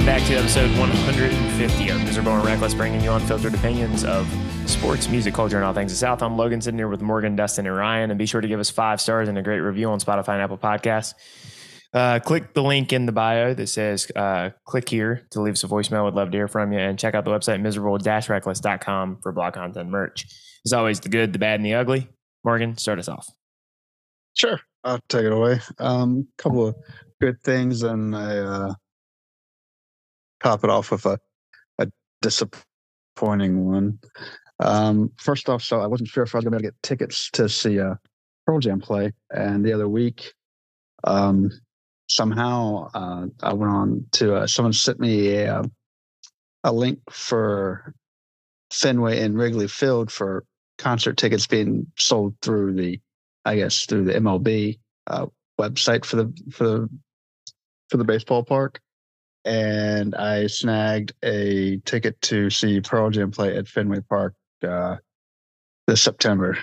Welcome back to episode 150 of Miserable and Reckless, bringing you unfiltered opinions of sports, music, culture, and all things the South. I'm Logan, sitting here with Morgan, Dustin, and Ryan. And be sure to give us five stars and a great review on Spotify and Apple Podcasts. Uh, click the link in the bio that says uh, click here to leave us a voicemail. Would love to hear from you. And check out the website miserable-reckless.com for blog content merch. As always, the good, the bad, and the ugly. Morgan, start us off. Sure. I'll take it away. A um, couple of good things and a uh, top it off with a, a disappointing one. Um, first off, so I wasn't sure if I was going to be able to get tickets to see a Pearl Jam play, and the other week, um, somehow uh, I went on to uh, someone sent me a, uh, a link for Fenway and Wrigley Field for concert tickets being sold through the, I guess through the MLB uh, website for the for the for the baseball park and I snagged a ticket to see Pearl Jam play at Fenway Park uh, this September.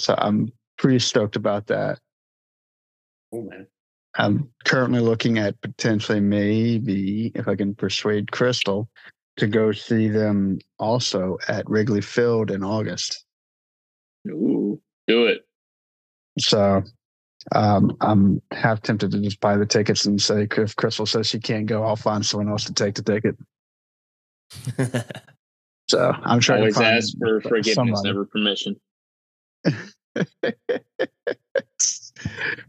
So I'm pretty stoked about that. Oh man. I'm currently looking at potentially maybe if I can persuade Crystal to go see them also at Wrigley Field in August. Ooh, do it. So um, I'm half tempted to just buy the tickets and say, if Crystal says she can't go, I'll find someone else to take the ticket. so I'm trying Always to find ask for forgiveness, somebody. never permission.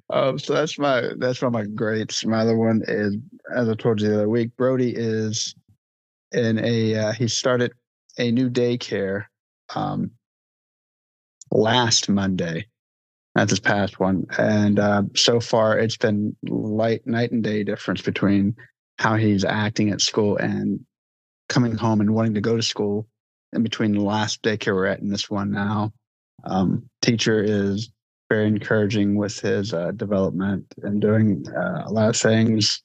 um, so that's my that's one of my greats. My other one is, as I told you the other week, Brody is in a uh, he started a new daycare um, last Monday. That's this past one, and uh, so far it's been light night and day difference between how he's acting at school and coming home and wanting to go to school. In between the last daycare we're at and this one now, um, teacher is very encouraging with his uh, development and doing uh, a lot of things.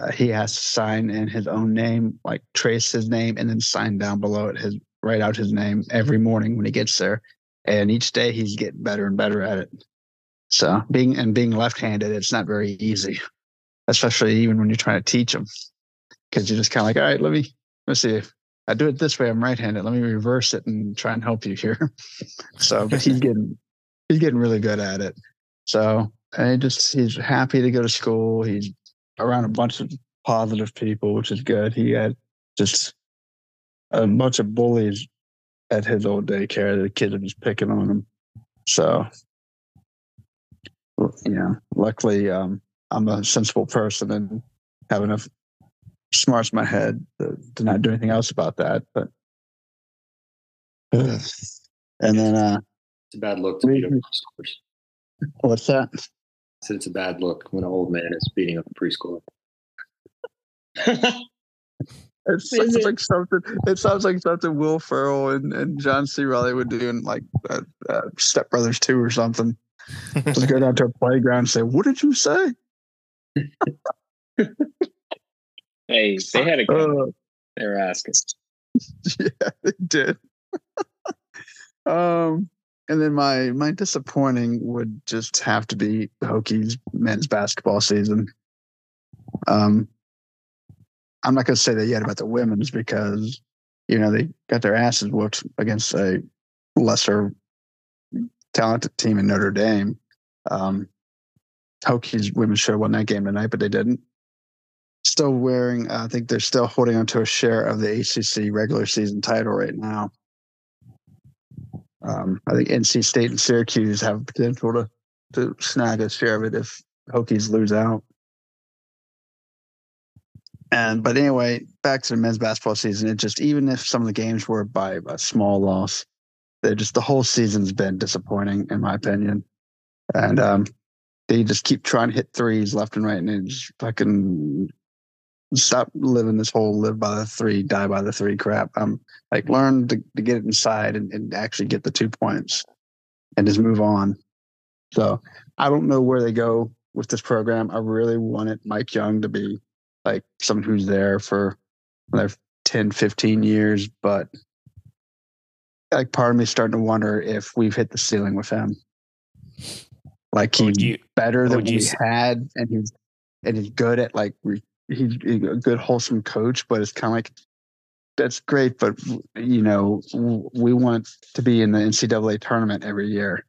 Uh, he has to sign in his own name, like trace his name, and then sign down below it his write out his name every morning when he gets there. And each day he's getting better and better at it. So being and being left-handed, it's not very easy, especially even when you're trying to teach him, because you're just kind of like, all right, let me let's see. If I do it this way, I'm right-handed. Let me reverse it and try and help you here. so, but he's getting he's getting really good at it. So and he just he's happy to go to school. He's around a bunch of positive people, which is good. He had just a bunch of bullies at his old daycare. The kids are just picking on him. So you know, luckily um, I'm a sensible person and have enough smarts in my head to, to not do anything else about that. But and then uh It's a bad look to beat up preschoolers. what's that? I it's a bad look when an old man is beating up a preschooler. It Is sounds it? like something. It sounds like something Will Ferrell and, and John C. Reilly would do in like uh, uh, Step Brothers Two or something. Just go down to a playground and say, "What did you say?" hey, they had a gun. Uh, They were asking. yeah, they did. um, and then my my disappointing would just have to be Hokies men's basketball season. Um, I'm not going to say that yet about the women's because you know they got their asses whooped against a lesser talented team in Notre Dame. Um, Hokies women should have won that game tonight, but they didn't. Still wearing, I think they're still holding on to a share of the ACC regular season title right now. Um, I think NC State and Syracuse have potential to to snag a share of it if Hokies lose out. And but anyway, back to the men's basketball season. It just even if some of the games were by a small loss, they just the whole season's been disappointing in my opinion. And um, they just keep trying to hit threes left and right, and it just fucking stop living this whole live by the three, die by the three crap. Um, like learn to, to get it inside and, and actually get the two points, and just move on. So I don't know where they go with this program. I really wanted Mike Young to be like someone who's there for another 10, 15 years, but like part of me starting to wonder if we've hit the ceiling with him. Like he's you- better than we had, and he's and he's good at like he's a good wholesome coach, but it's kind of like that's great, but you know we want to be in the NCAA tournament every year.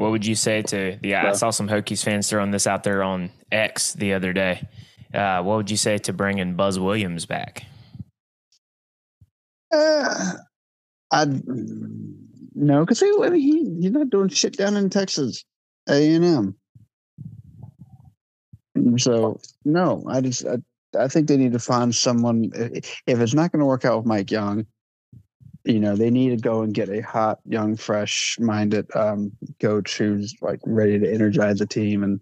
What would you say to the? I saw some Hokies fans throwing this out there on X the other day. Uh, what would you say to bringing Buzz Williams back? Uh, I no, because he, I mean, he he's not doing shit down in Texas, A and M. So no, I just I, I think they need to find someone. If it's not going to work out with Mike Young, you know, they need to go and get a hot, young, fresh-minded um, coach who's like ready to energize the team and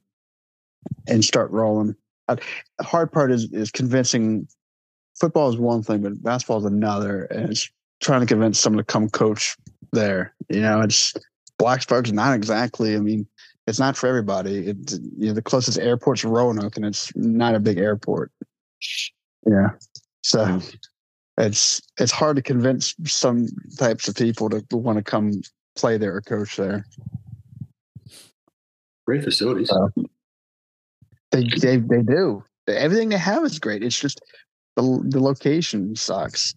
and start rolling. Uh, the hard part is is convincing. Football is one thing, but basketball is another, and it's trying to convince someone to come coach there. You know, it's Blacksburg's not exactly. I mean, it's not for everybody. It, you know, the closest airport's Roanoke, and it's not a big airport. Yeah, so it's it's hard to convince some types of people to want to come play there or coach there. Great facilities. Uh, they, they they do. Everything they have is great. It's just the the location sucks.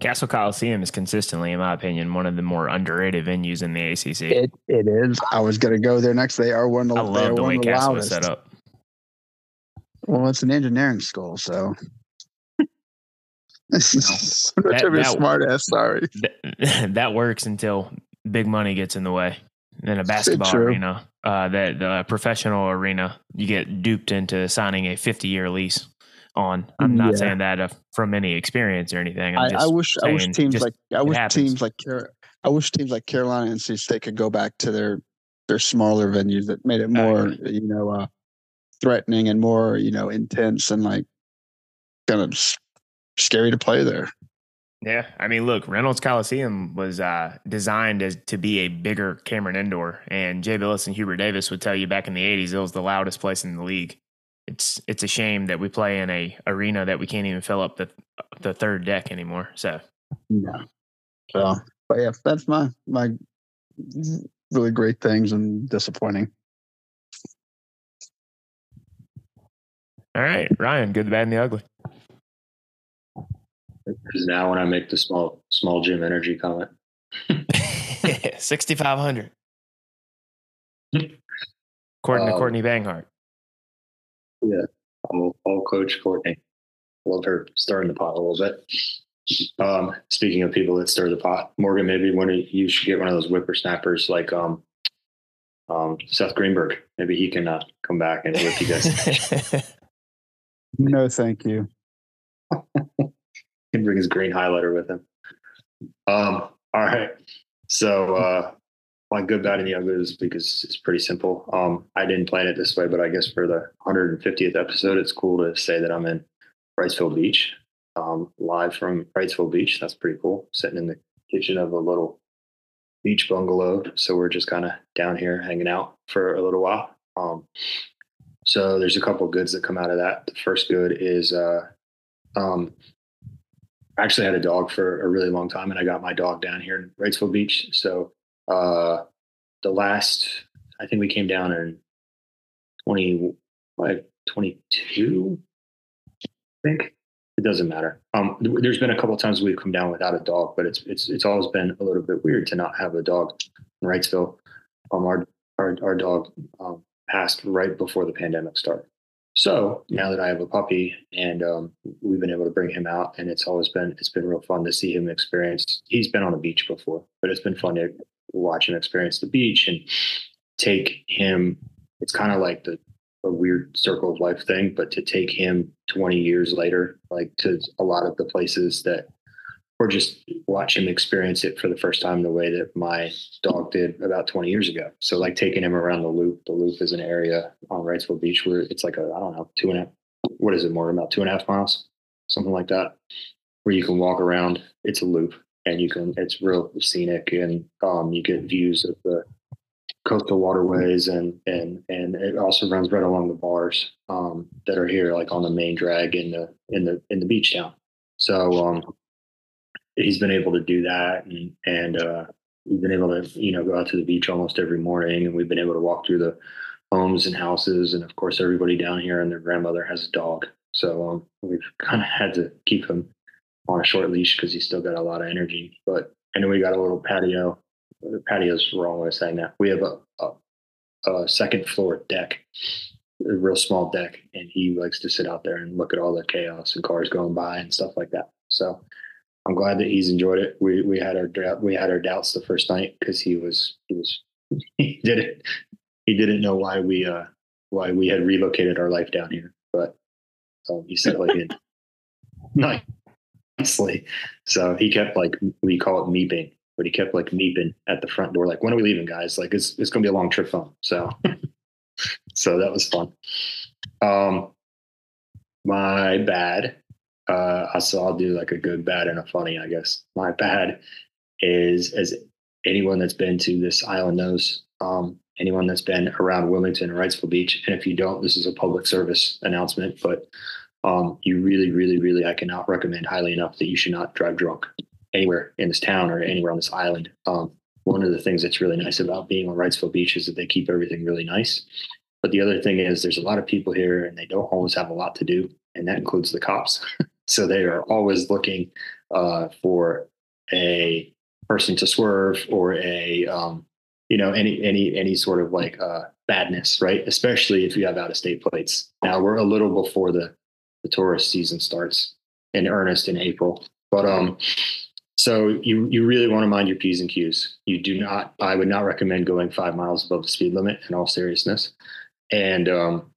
Cassell Coliseum is consistently, in my opinion, one of the more underrated venues in the ACC. It it is. I was going to go there next. They are one of the. I love the way Cassell was set up. Well, it's an engineering school, so. I'm not that, that, smart ass. Sorry. That, that, works until big money gets in the way. In a basketball arena, uh, that the professional arena, you get duped into signing a 50 year lease on. I'm not yeah. saying that uh, from any experience or anything. I, I, wish I wish teams like I wish happens. teams like I wish teams like Carolina and NC State could go back to their their smaller venues that made it more you know uh, threatening and more you know intense and like kind of scary to play there. Yeah, I mean, look, Reynolds Coliseum was uh, designed as to be a bigger Cameron Indoor, and Jay Bilas and Hubert Davis would tell you back in the '80s it was the loudest place in the league it's it's a shame that we play in a arena that we can't even fill up the the third deck anymore. So yeah. So but yeah, that's my my really great things and disappointing. All right, Ryan, good, the bad, and the ugly. Is now when I make the small small gym energy comment. Sixty five hundred. According um, to Courtney Banghart. Yeah, I'll, I'll coach Courtney. Love her stirring the pot a little bit. Um, speaking of people that stir the pot, Morgan, maybe when you should get one of those whippersnappers like um, um, Seth Greenberg. Maybe he can uh, come back and whip you guys. no, thank you. Can bring his green highlighter with him. Um, all right. So uh, my good, bad, and the ugly is because it's pretty simple. Um, I didn't plan it this way, but I guess for the 150th episode, it's cool to say that I'm in Wrightsville Beach, um, live from Wrightsville Beach. That's pretty cool. Sitting in the kitchen of a little beach bungalow. So we're just kind of down here hanging out for a little while. Um, so there's a couple goods that come out of that. The first good is uh, um, I actually had a dog for a really long time, and I got my dog down here in Wrightsville Beach. So uh, the last, I think we came down in 20, like 22, I think. It doesn't matter. Um, there's been a couple times we've come down without a dog, but it's it's it's always been a little bit weird to not have a dog in Wrightsville. Um, our our our dog um, passed right before the pandemic started. So now that I have a puppy and um, we've been able to bring him out, and it's always been it's been real fun to see him experience. He's been on the beach before, but it's been fun to watch him experience the beach and take him. It's kind of like the a weird circle of life thing, but to take him 20 years later, like to a lot of the places that, or just watch him experience it for the first time the way that my dog did about 20 years ago. So like taking him around the loop. The loop is an area on Wrightsville Beach where it's like a I don't know two and a half. What is it more about two and a half miles, something like that, where you can walk around. It's a loop and you can it's real scenic and um, you get views of the coastal waterways and and and it also runs right along the bars um, that are here like on the main drag in the in the in the beach town so um, he's been able to do that and and uh, we've been able to you know go out to the beach almost every morning and we've been able to walk through the homes and houses, and of course, everybody down here and their grandmother has a dog. So um, we've kind of had to keep him on a short leash because he's still got a lot of energy. But and then we got a little patio. The patio's wrong way of saying that. We have a, a, a second floor deck, a real small deck, and he likes to sit out there and look at all the chaos and cars going by and stuff like that. So I'm glad that he's enjoyed it. We we had our we had our doubts the first night because he was he was he didn't he didn't know why we uh why we had relocated our life down here, but um, he settled in nicely. So he kept like we call it meeping, but he kept like meeping at the front door, like when are we leaving, guys? Like it's it's gonna be a long trip home. So so that was fun. Um, my bad uh, so I'll do like a good, bad, and a funny, I guess. My bad is as anyone that's been to this island knows, um, anyone that's been around Wilmington or Wrightsville Beach, and if you don't, this is a public service announcement, but um, you really, really, really, I cannot recommend highly enough that you should not drive drunk anywhere in this town or anywhere on this island. Um, one of the things that's really nice about being on Wrightsville Beach is that they keep everything really nice. But the other thing is there's a lot of people here and they don't always have a lot to do, and that includes the cops. So they are always looking uh, for a person to swerve or a um, you know any any any sort of like uh, badness, right? Especially if you have out of state plates. Now we're a little before the the tourist season starts in earnest in April, but um. So you you really want to mind your p's and q's. You do not. I would not recommend going five miles above the speed limit. In all seriousness, and um,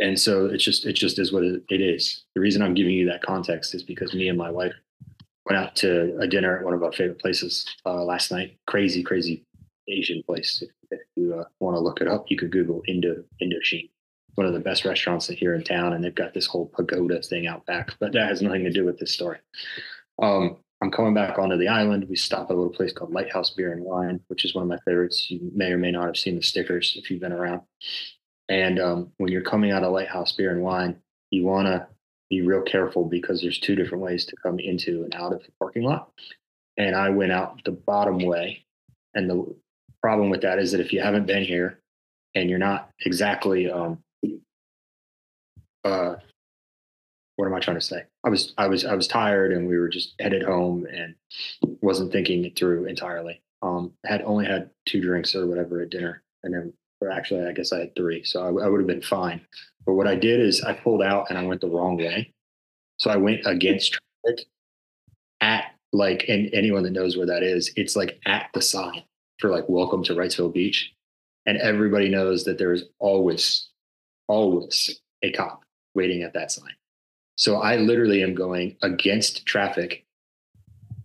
and so it's just it just is what it is. The reason I'm giving you that context is because me and my wife went out to a dinner at one of our favorite places uh, last night. Crazy, crazy Asian place. If, if you uh, want to look it up, you could Google Indo Indochine. One of the best restaurants here in town, and they've got this whole pagoda thing out back. But that has nothing to do with this story. Um, I'm coming back onto the island. We stop at a little place called Lighthouse Beer and Wine, which is one of my favorites. You may or may not have seen the stickers if you've been around. And um, when you're coming out of Lighthouse Beer and Wine, you want to be real careful because there's two different ways to come into and out of the parking lot. And I went out the bottom way. And the problem with that is that if you haven't been here and you're not exactly, um, uh, what am I trying to say? I was, I was, I was tired and we were just headed home and wasn't thinking it through entirely. Um, had only had two drinks or whatever at dinner and then or actually, I guess I had three, so I, I would have been fine. But what I did is I pulled out and I went the wrong way. So I went against traffic at like, and anyone that knows where that is, it's like at the sign for like welcome to Wrightsville Beach. And everybody knows that there's always, always a cop waiting at that sign. So I literally am going against traffic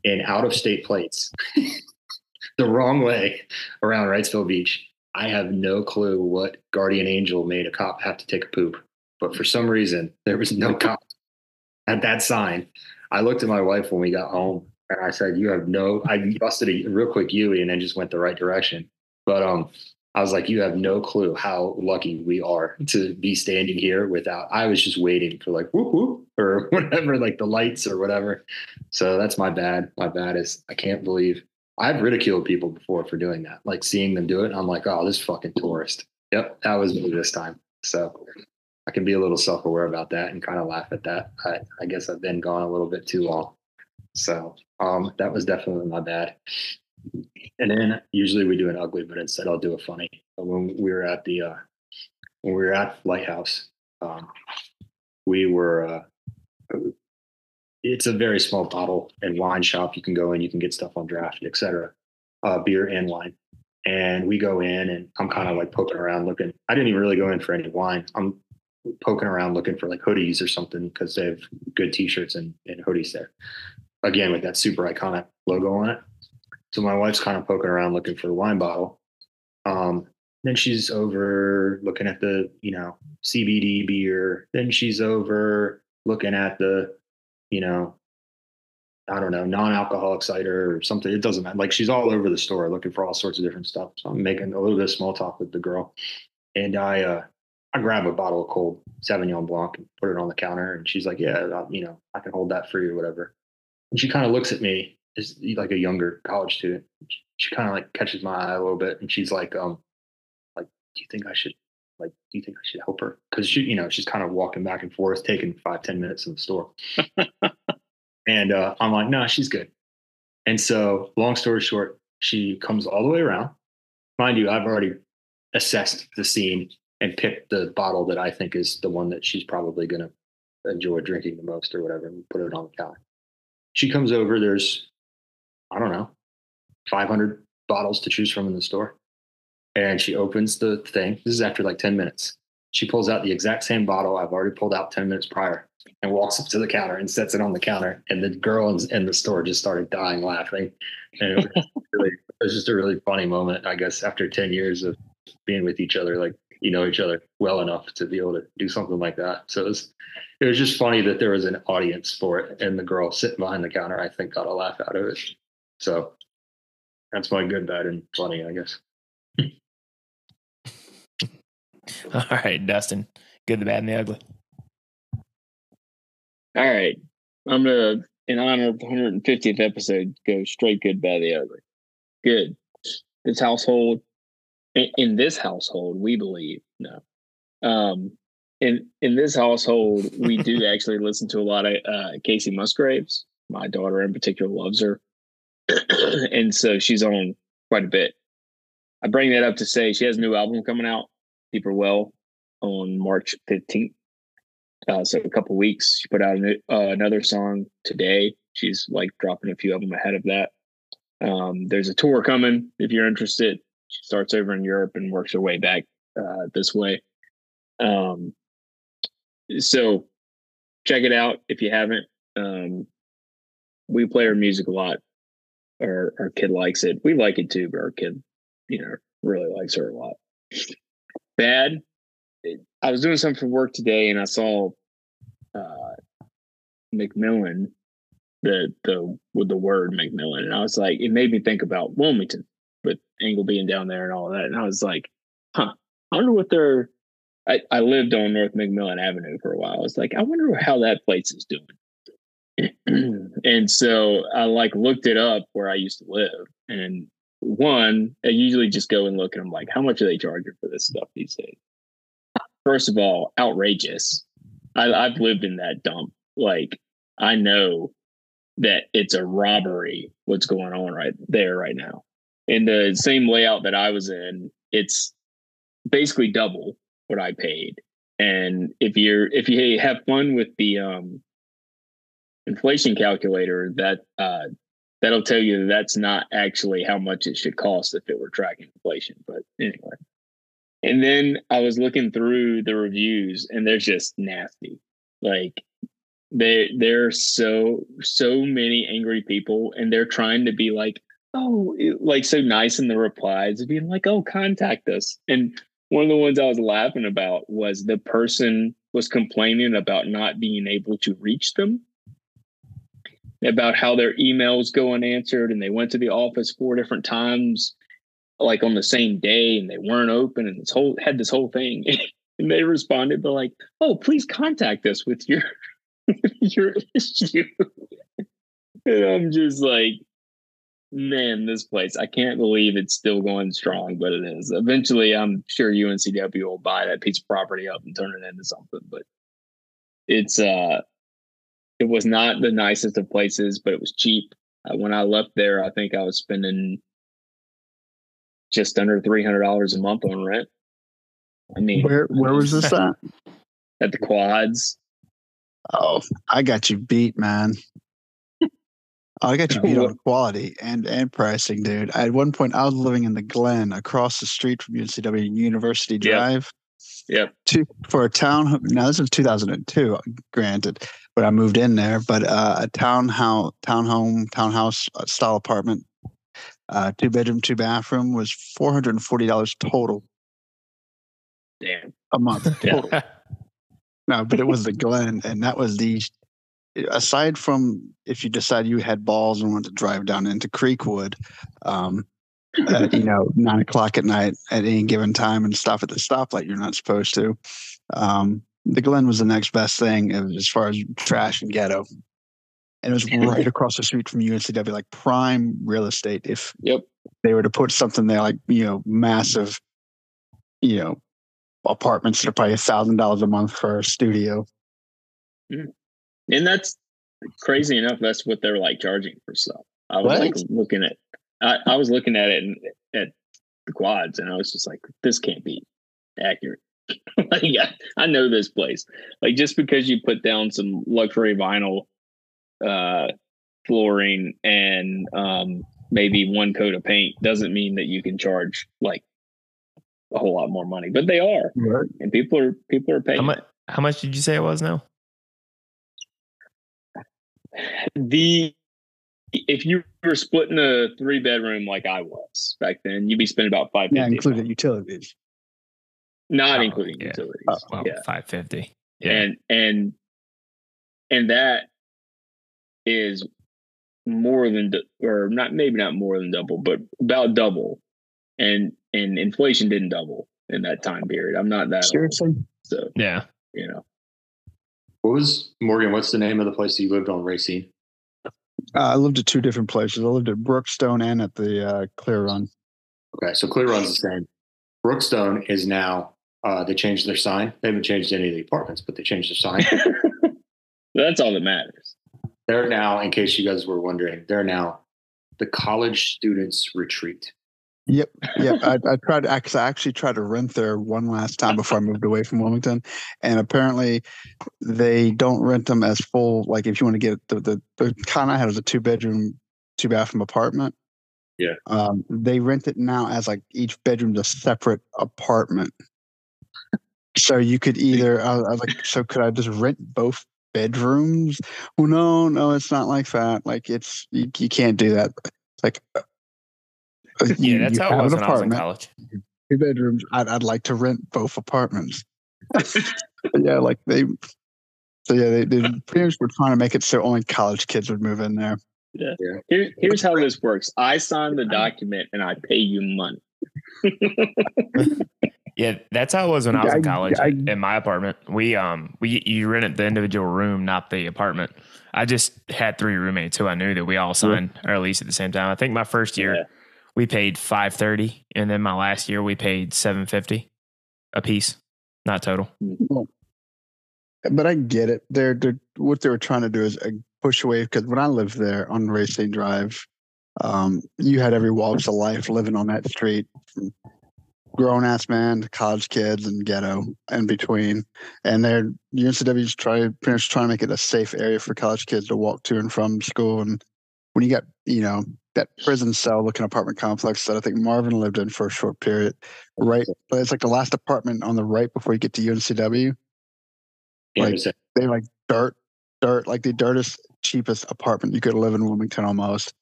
in out of state plates the wrong way around Wrightsville Beach. I have no clue what guardian angel made a cop have to take a poop, but for some reason there was no cop at that sign. I looked at my wife when we got home and I said, "You have no." I busted a real quick Yui and then just went the right direction. But um, I was like, "You have no clue how lucky we are to be standing here without." I was just waiting for like whoop whoop or whatever, like the lights or whatever. So that's my bad. My bad is I can't believe I've ridiculed people before for doing that, like seeing them do it. I'm like, oh, this fucking tourist. Yep, that was me this time. So I can be a little self aware about that and kind of laugh at that. I, I guess I've been gone a little bit too long. So um, that was definitely my bad. And then usually we do an ugly, but instead I'll do a funny. When we were at the uh, when we were at Lighthouse, um, we were uh, it's a very small bottle and wine shop. You can go in, you can get stuff on draft, etc. Uh, beer and wine. And we go in, and I'm kind of like poking around looking. I didn't even really go in for any wine. I'm poking around looking for like hoodies or something because they have good t-shirts and, and hoodies there. Again, with that super iconic logo on it. So my wife's kind of poking around looking for a wine bottle. Um, then she's over looking at the, you know, CBD beer. Then she's over looking at the you know, I don't know, non-alcoholic cider or something. It doesn't matter. Like she's all over the store looking for all sorts of different stuff. So I'm making a little bit of small talk with the girl, and I uh, I grab a bottle of cold Sauvignon Blanc and put it on the counter, and she's like, "Yeah, I'll, you know, I can hold that for you or whatever." And she kind of looks at me as like a younger college student. She kind of like catches my eye a little bit, and she's like, "Um, like, do you think I should like, do you think I should help her? Because she, you know, she's kind of walking back and forth, taking five ten minutes in the store. and uh, I'm like, no, she's good. And so, long story short, she comes all the way around. Mind you, I've already assessed the scene and picked the bottle that I think is the one that she's probably going to enjoy drinking the most or whatever and put it on the counter. She comes over, there's, I don't know, 500 bottles to choose from in the store. And she opens the thing. This is after like 10 minutes. She pulls out the exact same bottle I've already pulled out 10 minutes prior and walks up to the counter and sets it on the counter. And the girl in, the store just started dying laughing. And it was, really, it was just a really funny moment, I guess, after 10 years of being with each other. Like, you know each other well enough to be able to do something like that. So it was, it was just funny that there was an audience for it, and the girl sitting behind the counter, I think, got a laugh out of it. So that's my good, bad, and funny, I guess. All right, Dustin. Good, the bad, and the ugly. All right. I'm going to, in honor of the 150th episode, go straight good, bad, the ugly. Good. This household, in, in this household, we believe, no. Um, in in this household, we do actually listen to a lot of uh, Kacey Musgraves. My daughter, in particular, loves her, and so she's on quite a bit. I bring that up to say she has a new album coming out, Deeper Well, on March fifteenth. Uh, so a couple weeks, she put out uh, another song today. She's like dropping a few of them ahead of that. Um, there's a tour coming if you're interested. She starts over in Europe and works her way back uh, this way. Um, so check it out if you haven't. Um, we play her music a lot. Our our kid likes it. We like it too, but our kid, you know, really likes her a lot. Bad. I was doing something for work today, and I saw uh, McMillan, the the with the word McMillan, and I was like, it made me think about Wilmington, with Angle being down there and all that, and I was like, huh, I wonder what they're I, I lived on North McMillan Avenue for a while. I was like, I wonder how that place is doing. and so I like looked it up where I used to live. And one, I usually just go and look and I'm like, how much are they charging for this stuff these days? First of all, outrageous. I, I've lived in that dump. Like, I know that it's a robbery what's going on right there right now. In the same layout that I was in, it's basically double what I paid. And if you're if you have fun with the um, inflation calculator, that uh, that'll tell you that's not actually how much it should cost if it were tracking inflation. But anyway. And then I was looking through the reviews and they're just nasty. Like they there are so so many angry people and they're trying to be like, oh, like so nice in the replies, of being like, oh, contact us. And one of the ones I was laughing about was the person was complaining about not being able to reach them, about how their emails go unanswered, and they went to the office four different times, like on the same day, and they weren't open, and this whole had this whole thing. and they responded, but like, "Oh, please contact us with your your issue." and I'm just like, man, this place, I can't believe it's still going strong, but it is. Eventually, I'm sure UNCW will buy that piece of property up and turn it into something. But it's, uh, it was not the nicest of places, but it was cheap. Uh, when I left there, I think I was spending just under $300 a month on rent. I mean, where, where was this at? At the quads. Oh, I got you beat, man. Oh, I got you beat on quality and and pricing, dude. At one point, I was living in the Glen across the street from UNCW University Drive. Yep. To for a town. Now this is 2002, granted, but I moved in there. But uh, a townhouse, townhome, townhouse uh, style apartment, uh, two bedroom, two bathroom was four hundred and forty dollars total. Damn. A month total. no, but it was the Glen, and that was the aside from if you decide you had balls and wanted to drive down into Creekwood, um, at, you know, nine o'clock at night at any given time and stop at the stoplight, you're not supposed to. Um, the Glen was the next best thing as far as trash and ghetto. And it was right across the street from UNCW, like prime real estate. If yep. they were to put something there, like, you know, massive, you know, apartments that are probably a thousand dollars a month for a studio. and that's crazy enough. That's what they're like charging for stuff. I was What? like looking at, I, I was looking at it and at the quads, and I was just like, this can't be accurate. like, I, I know this place. Like, just because you put down some luxury vinyl uh, flooring and um, maybe one coat of paint doesn't mean that you can charge like a whole lot more money. But they are, Right. and people are people are paying. How much? How much did you say it was now? the if you were splitting a three bedroom like I was back then, you'd be spending about five Yeah, fifty. included utilities. not Oh, including yeah. utilities. Oh, Well, yeah, five fifty. Yeah. and and and that is more than or not maybe not more than double, but about double. And and inflation didn't double in that time period. I'm not that old, Seriously? so yeah. you know. What was Morgan? What's the name of the place that you lived on Racine? Uh, I lived at two different places. I lived at Brookstone and at the uh, Clear Run. Okay, so Clear Run's the same. Brookstone is now uh, they changed their sign. They haven't changed any of the apartments, but they changed their sign. That's all that matters. they're now, in case you guys were wondering, they're now the college students retreat. Yep, yep. I, I tried. to- I actually tried to rent there one last time before I moved away from Wilmington, and apparently they don't rent them as full. Like if you want to get the the, the kind I had was a two bedroom, two bathroom apartment. Yeah. Um, they rent it now as like each bedroom's a separate apartment. So you could either I was, I was like, so could I just rent both bedrooms? Well, no, no, it's not like that. Like it's you, you can't do that. It's like uh, Yeah, that's you how it was an when I was in college. two bedrooms. I'd, I'd like to rent both apartments. yeah, like they. So yeah, they, they pretty much were trying to make it so only college kids would move in there. Yeah. Here, here's how this works. I sign the document and I pay you money. Yeah, that's how it was when I was in college I- at, at my apartment. We um we you rented the individual room, not the apartment. I just had three roommates who I knew that we all signed our lease at the same time. I think my first year Yeah. We paid five thirty, and then my last year we paid seven fifty a piece, not total. But I get it. They're, they're what they were trying to do is uh, push away because when I lived there on Racine Drive, um, you had every walks of life living on that street grown ass man college kids and ghetto in between. And they're UNCW's trying pretty much trying to make it a safe area for college kids to walk to and from school. And when you got you know that prison cell looking apartment complex that I think Marvin lived in for a short period, right? But it's like the last apartment on the right before you get to UNCW Like- they like dirt, dirt, like the dirtest, cheapest apartment you could live in Wilmington almost.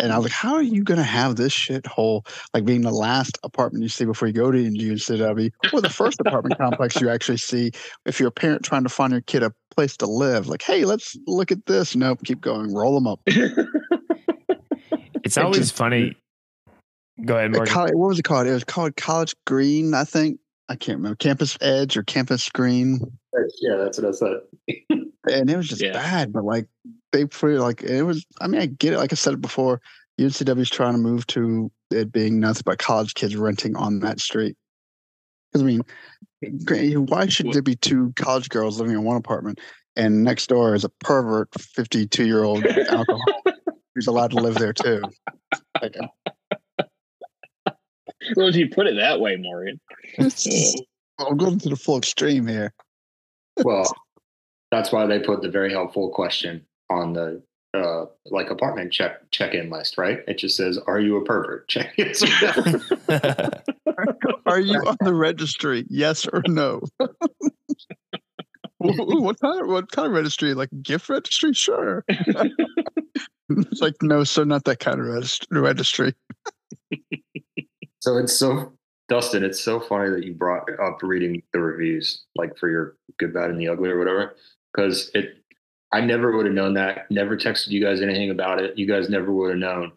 And I was like, how are you going to have this shithole, like being the last apartment you see before you go to UNCW, or the first apartment complex you actually see if you're a parent trying to find your kid a place to live? Like, hey, let's look at this. Nope, keep going, roll them up. It's It always just- funny. Go ahead, Morgan. coll- what was it called? It was called College Green, I think. I can't remember. Campus Edge or Campus Green. Yeah, that's what I said. and it was just Yeah. bad. But like they pretty like it was. I mean, I get it. Like I said it before, UNCW's trying to move to it being nothing but college kids renting on that street. Because I mean, why should there be two college girls living in one apartment and next door is a pervert, fifty-two-year-old alcoholic who's allowed to live there too? Like, uh well, if you put it that way, Morgan. I'm going to the full extreme here. Well, that's why they put the very helpful question on the uh, like apartment check check in list, right? It just says, "Are you a pervert?" Check yes or no. Are you on the registry? Yes or no? What kind of what kind of registry? Like gift registry? Sure. it's like no, sir, not that kind of regist- registry. So it's so Dustin, it's so funny that you brought up reading the reviews, like for your good, bad, and the ugly or whatever. Because it I never would have known that, never texted you guys anything about it. You guys never would have known.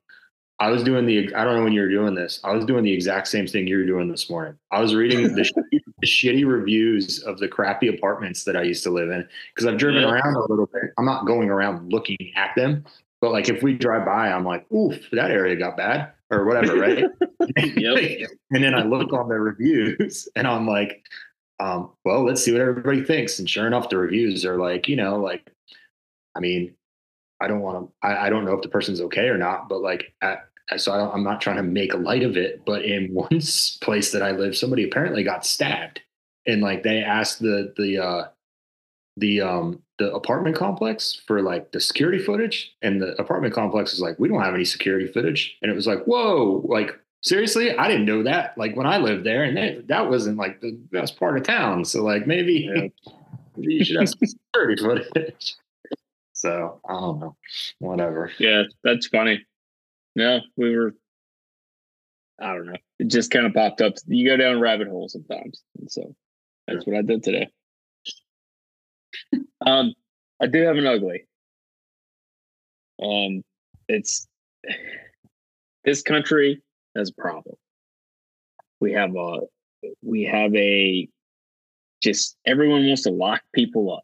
I was doing the I don't know when you were doing this. I was doing the exact same thing you were doing this morning. I was reading the, shitty, the shitty reviews of the crappy apartments that I used to live in because I've driven Yeah. around a little bit. I'm not going around looking at them, But like if we drive by, I'm like, oof, that area got bad or whatever, right? Yep. and then I look on the reviews and I'm like, um, well, let's see what everybody thinks. And sure enough, the reviews are like, you know, like, I mean, I don't want to, I, I don't know if the person's okay or not, but like, at, so I don't, I'm not trying to make light of it, but in one place that I live, somebody apparently got stabbed and like they asked the, the, uh, the, um, the apartment complex for like the security footage and the apartment complex is like, we don't have any security footage. And it was like, whoa, like seriously, I didn't know that. Like when I lived there, and that, that wasn't like the best part of town. So like maybe, Yeah. maybe you should have some security footage. So I don't know, whatever. Yeah, that's funny. No, we were. I don't know. It just kind of popped up. You go down rabbit holes sometimes, and so that's what I did today. um, I do have an ugly. Um, it's this country has a problem. We have a we have a just everyone wants to lock people up.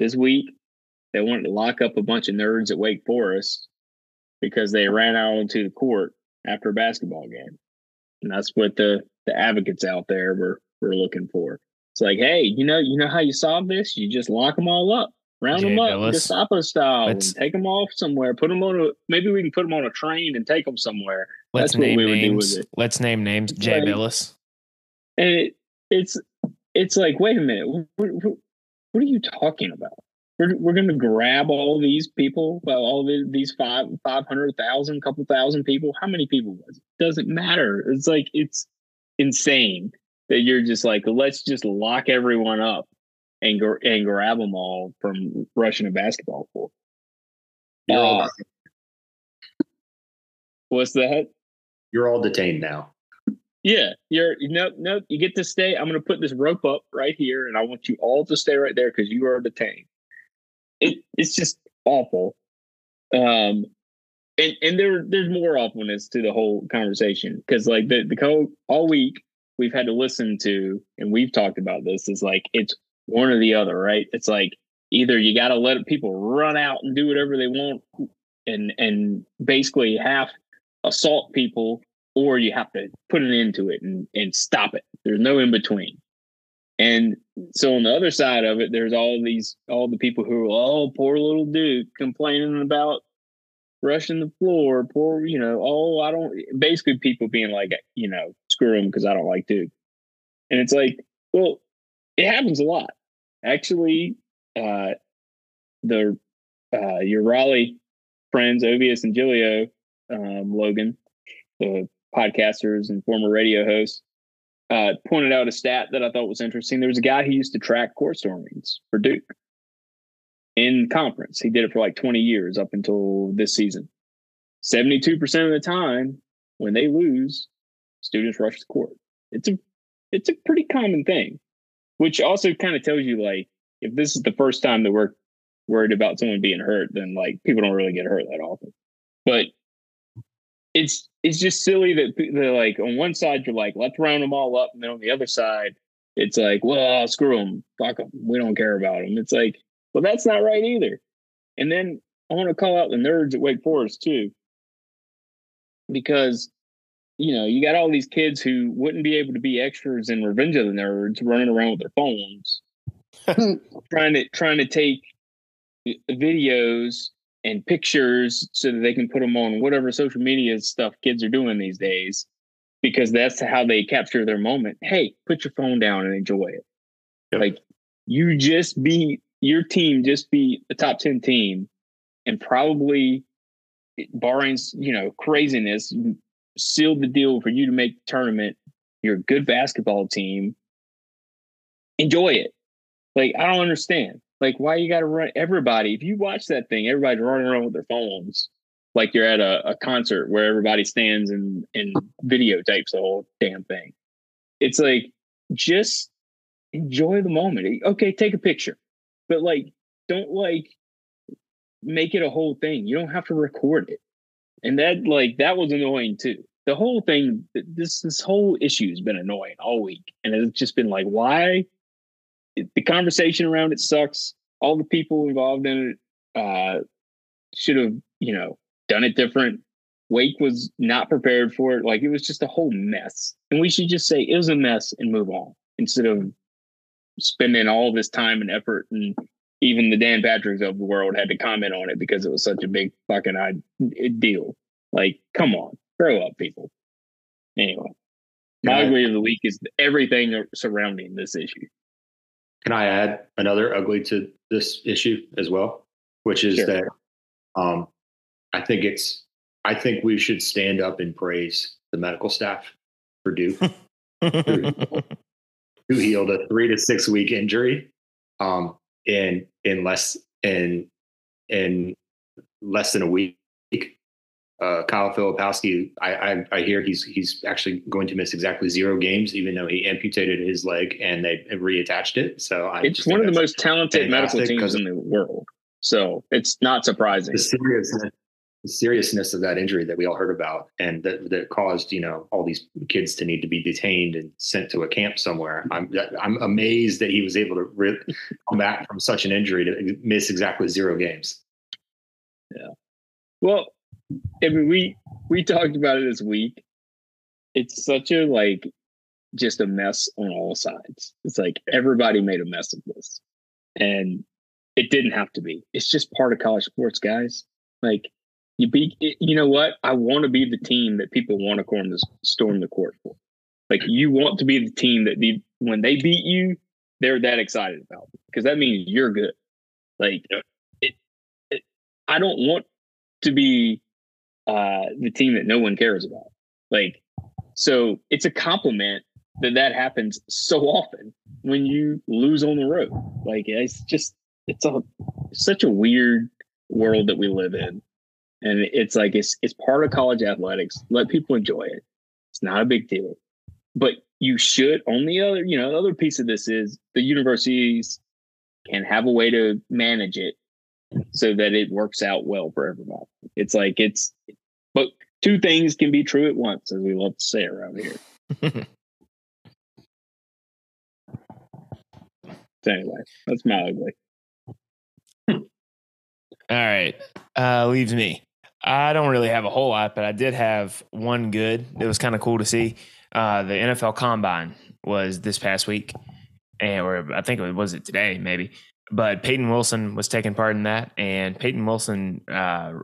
This week, they wanted to lock up a bunch of nerds at Wake Forest because they ran out onto the court after a basketball game. And that's what the the advocates out there were were looking for. It's like, hey, you know, you know how you solve this? You just lock them all up, round Jay them up, Bilas. Gestapo style, and take them off somewhere. Put them on a maybe we can put them on a train and take them somewhere. Let's That's what name we would do with names. it. Let's name names. It's Jay like- Bilas. And it, it's it's like, wait a minute, what, what, what are you talking about? We're, we're going to grab all these people, well, all the, these five five hundred thousand, couple thousand people. How many people was it? Doesn't matter. It's like it's insane that you're just like, let's just lock everyone up and gr- and grab them all from rushing a basketball court. You're all Uh, what's that? you're all detained now. Yeah, you're no no. You get to stay. I'm going to put this rope up right here, and I want you all to stay right there because you are detained. It it's just awful. Um, and and there there's more awfulness to the whole conversation because like the the co all week we've had to listen to and we've talked about this is like it's one or the other, right? It's like either you got to let people run out and do whatever they want and and basically half assault people or you have to put an end to it and, and stop it. There's no in between. And so on the other side of it, there's all these all the people who are oh poor little Duke complaining about rushing the floor, poor you know oh I don't basically people being like you know screw him because I don't like Duke, and it's like well it happens a lot actually. Uh, the uh, your Raleigh friends Ovies and Giglio um, Logan, the podcasters and former radio hosts, uh, pointed out a stat that I thought was interesting. There was a guy who used to track court stormings for Duke in conference. He did it for like 20 years up until this season. 72% of the time when they lose, students rush the court. It's a it's a pretty common thing, which also kind of tells you like if this is the first time that we're worried about someone being hurt, then like people don't really get hurt that often. But it's it's just silly that they're like on one side you're like let's round them all up, and then on the other side it's like well screw them, fuck them, we don't care about them. It's like well that's not right either. And then I want to call out the nerds at Wake Forest too, because you know you got all these kids who wouldn't be able to be extras in Revenge of the Nerds running around with their phones, trying to trying to take eh, videos and pictures so that they can put them on whatever social media stuff kids are doing these days because that's how they capture their moment. Hey put your phone down and enjoy it. Yep. like you just beat your team just beat a top 10 team and probably barring you know craziness sealed the deal for you to make the tournament you're a good basketball team. Enjoy it. Like i don't understand like why you got to run everybody if you watch that thing everybody's running around with their phones like you're at a, a concert where everybody stands and and videotapes the whole damn thing. It's like just enjoy the moment. Okay take a picture but like don't like make it a whole thing. You don't have to record it. And that like that was annoying too. The whole thing this this whole issue has been annoying all week and it's just been like why it- the conversation around it sucks. All the people involved in it, uh, should have, you know, done it different. Wake was not prepared for it. Like it was just a whole mess. And we should just say it was a mess and move on instead of spending all this time and effort and even the Dan Patricks of the world had to comment on it because it was such a big fucking deal. Like, come on, grow up, people. Anyway, my ugly of the week is everything surrounding this issue. Can I add another ugly to this issue as well, which is sure. that um, I think it's I think we should stand up and praise the medical staff for Duke, who, who healed a three to six week injury um, in in less in in less than a week. Uh, Kyle Filipowski, I, I, I hear he's he's actually going to miss exactly zero games, even though he amputated his leg and they reattached it. So I it's one of the most talented medical teams in the world. So it's not surprising. The seriousness, the seriousness of that injury that we all heard about, and that, that caused you know all these kids to need to be detained and sent to a camp somewhere. I'm I'm amazed that he was able to re- come back from such an injury to miss exactly zero games. Yeah. Well, I mean, we we talked about it this week. It's such a like just a mess on all sides. It's like everybody made a mess of this, and it didn't have to be. It's just part of college sports, guys. Like you be, you know what? I want to be the team that people want to storm the court for. Like you want to be the team that be, when they beat you, they're that excited about because that means you're good. Like uh, it, it, I don't want to be uh, the team that no one cares about. Like, so it's a compliment that that happens so often when you lose on the road. Like, it's just, it's a, such a weird world that we live in. And it's like, it's, it's part of college athletics. Let people enjoy it. It's not a big deal. But you should, on the other, you know, the other piece of this is the universities can have a way to manage it so that it works out well for everybody. It's like it's but two things can be true at once, as we love to say around here. so anyway, that's my ugly. All right. Uh leaves me. I don't really have a whole lot, but I did have one good. It was kind of cool to see. Uh, the NFL Combine was this past week, and or I think it was, was it today, maybe but Peyton Wilson was taking part in that, and Peyton Wilson, uh,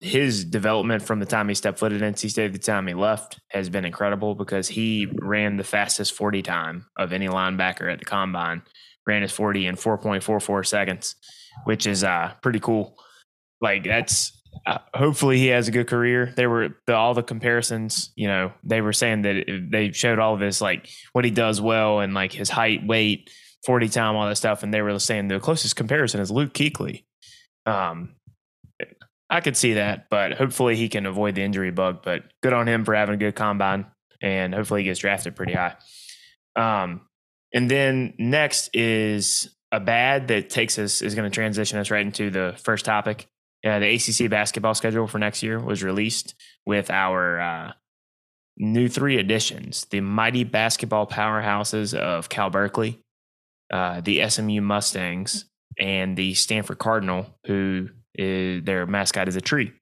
his development from the time he stepped foot at NC State to the time he left has been incredible because he ran the fastest 40 time of any linebacker at the combine, ran his 40 in 4.44 seconds, which is uh, pretty cool. Like that's uh, hopefully he has a good career. They were the, all the comparisons, you know, they were saying that it, they showed all of this like what he does well and like his height, weight 40 time, all that stuff. And they were saying the closest comparison is Luke Kuechly. Um, I could see that, but hopefully he can avoid the injury bug. But good on him for having a good combine, and hopefully he gets drafted pretty high. Um, and then next is a bad that takes us is going to transition us right into the first topic. Uh, the ACC basketball schedule for next year was released with our uh, new three additions: the mighty basketball powerhouses of Cal Berkeley, uh, the SMU Mustangs and the Stanford Cardinal, who is, their mascot is a tree.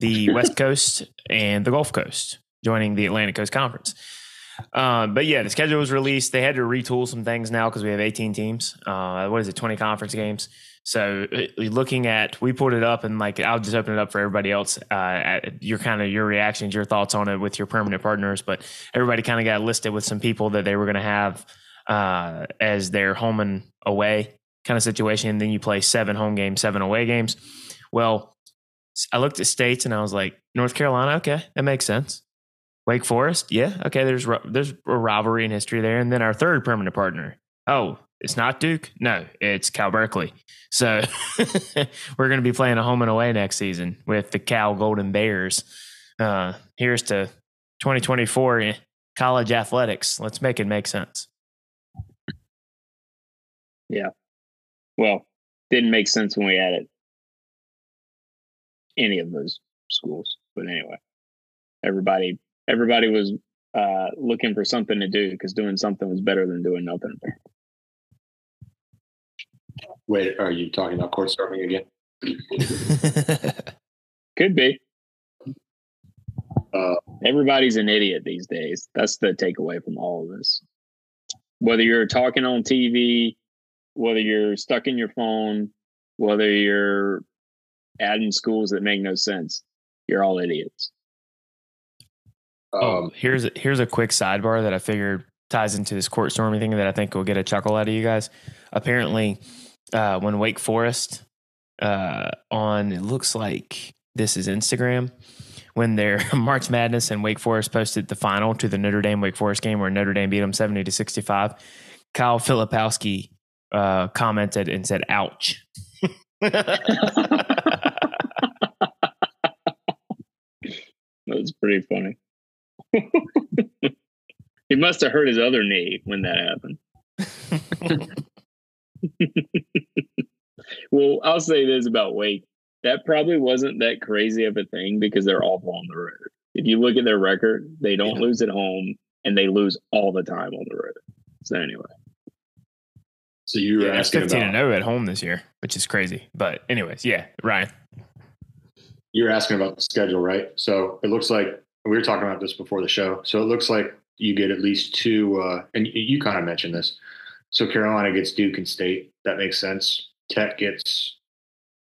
The West Coast and the Gulf Coast joining the Atlantic Coast Conference. Uh, but yeah, the schedule was released. They had to retool some things now because we have 18 teams. Uh, what is it, 20 conference games? So uh, looking at, we pulled it up and like I'll just open it up for everybody else. Uh, your kind of your reactions, your thoughts on it with your permanent partners. But everybody kind of got listed with some people that they were going to have uh, as their home and away kind of situation. And then you play seven home games, seven away games. Well, I looked at states and I was like, North Carolina, okay, that makes sense. Wake Forest, yeah, okay. There's there's a rivalry in history there. And then our third permanent partner, oh, it's not Duke. No, it's Cal Berkeley. So we're going to be playing a home and away next season with the Cal Golden Bears. Uh, here's to 2024 college athletics. Let's make it make sense. Yeah. Well, didn't make sense when we added any of those schools. But anyway, everybody everybody was uh, looking for something to do because doing something was better than doing nothing. Wait, are you talking about court storming again? Could be. Uh, Everybody's an idiot these days. That's the takeaway from all of this. Whether you're talking on TV, whether you're stuck in your phone, whether you're adding schools that make no sense, you're all idiots. Oh, um, here's a, here's a quick sidebar that I figured ties into this court storming thing that I think will get a chuckle out of you guys. Apparently, uh, when Wake Forest uh, on it looks like this is Instagram when their March Madness and Wake Forest posted the final to the Notre Dame Wake Forest game where Notre Dame beat them seventy to sixty five. Kyle Filipowski uh, commented and said, "Ouch." That's pretty funny. he must have hurt his other knee when that happened. well, I'll say this about Wake. That probably wasn't that crazy of a thing because they're awful on the road. If you look at their record, they don't Yeah. lose at home and they lose all the time on the road. So anyway, so you were Yeah, asking 15 about and 0 at home this year, which is crazy. But anyways, yeah, Ryan. you were asking about the schedule, right? So it looks like we were talking about this before the show. So it looks like you get at least two, uh, and you, you kind of mentioned this. So Carolina gets Duke and State. That makes sense. Tech gets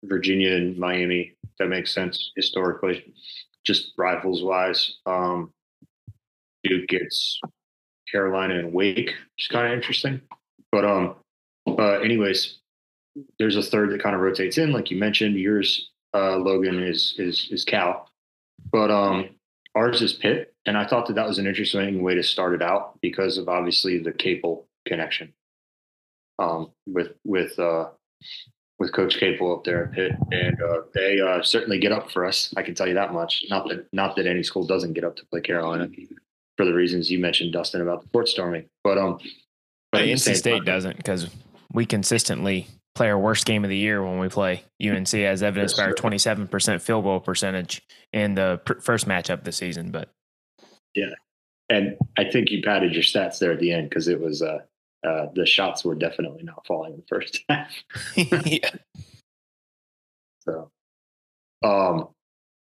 Virginia and Miami. That makes sense historically, just rivals wise. Um, Duke gets Carolina and Wake, which is kind of interesting. But um, uh, anyways, there's a third that kind of rotates in, like you mentioned. Yours, uh, Logan, is is is Cal, but um, ours is Pitt, and I thought that that was an interesting way to start it out because of obviously the Capel connection. Um, with with uh, with Coach Capel up there at Pitt, and uh, they uh, certainly get up for us. I can tell you that much. Not that not that any school doesn't get up to play Carolina for the reasons you mentioned, Dustin, about the court storming. But um, But NC State time- doesn't because we consistently play our worst game of the year when we play UNC, as evidenced by our 27% field goal percentage in the pr- first matchup this season. But yeah, And I think you padded your stats there at the end because it was uh, uh, the shots were definitely not falling in the first half. yeah. So, um,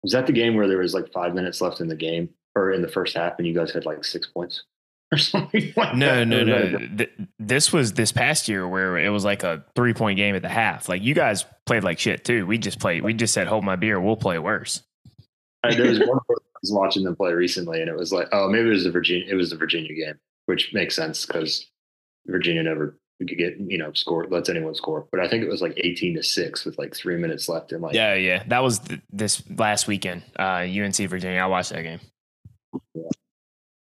was that the game where there was like five minutes left in the game or in the first half, and you guys had like six points or something? Like No, that? no, Or was no. This was this past year where it was like a three point game at the half. Like you guys played like shit too. We just played. We just said, "Hold my beer. We'll play worse." Uh, there was one I was watching them play recently, and it was like, oh, maybe it was the Virginia. It was the Virginia game, which makes sense because Virginia never could get you know score lets anyone score. But I think it was like eighteen to six with like three minutes left, and like Yeah, yeah. That was th- this last weekend. Uh, UNC Virginia. I watched that game.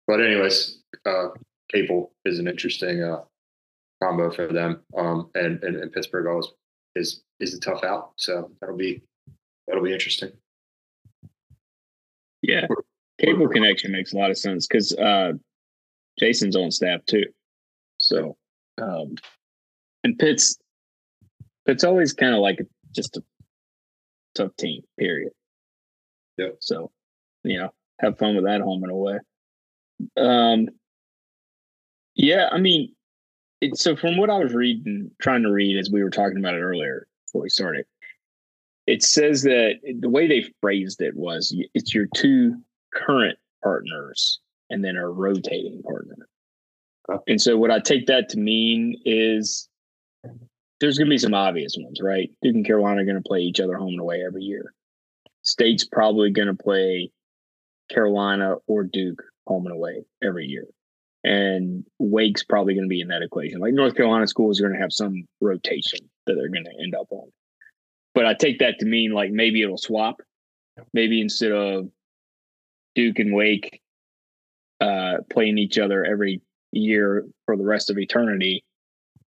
But anyways, uh, Capel is an interesting uh, combo for them, um, and, and and Pittsburgh always is is a tough out. So that'll be that'll be interesting. yeah, Capel connection makes a lot of sense because uh, Jason's on staff too. So, um, and Pitt's Pitt's always kind of like just a tough team. Period. Yeah. So, you know, have fun with that home and away. Um, yeah, I mean, it, so from what I was reading, trying to read as we were talking about it earlier before we started, it says that the way they phrased it was it's your two current partners and then a rotating partner. Okay. And so what I take that to mean is there's going to be some obvious ones, right? Duke and Carolina are going to play each other home and away every year. State's probably going to play Carolina or Duke home and away every year. And Wake's probably going to be in that equation. Like North Carolina schools are going to have some rotation that they're going to end up on. But I take that to mean like maybe it'll swap. Maybe instead of Duke and Wake uh, playing each other every year for the rest of eternity,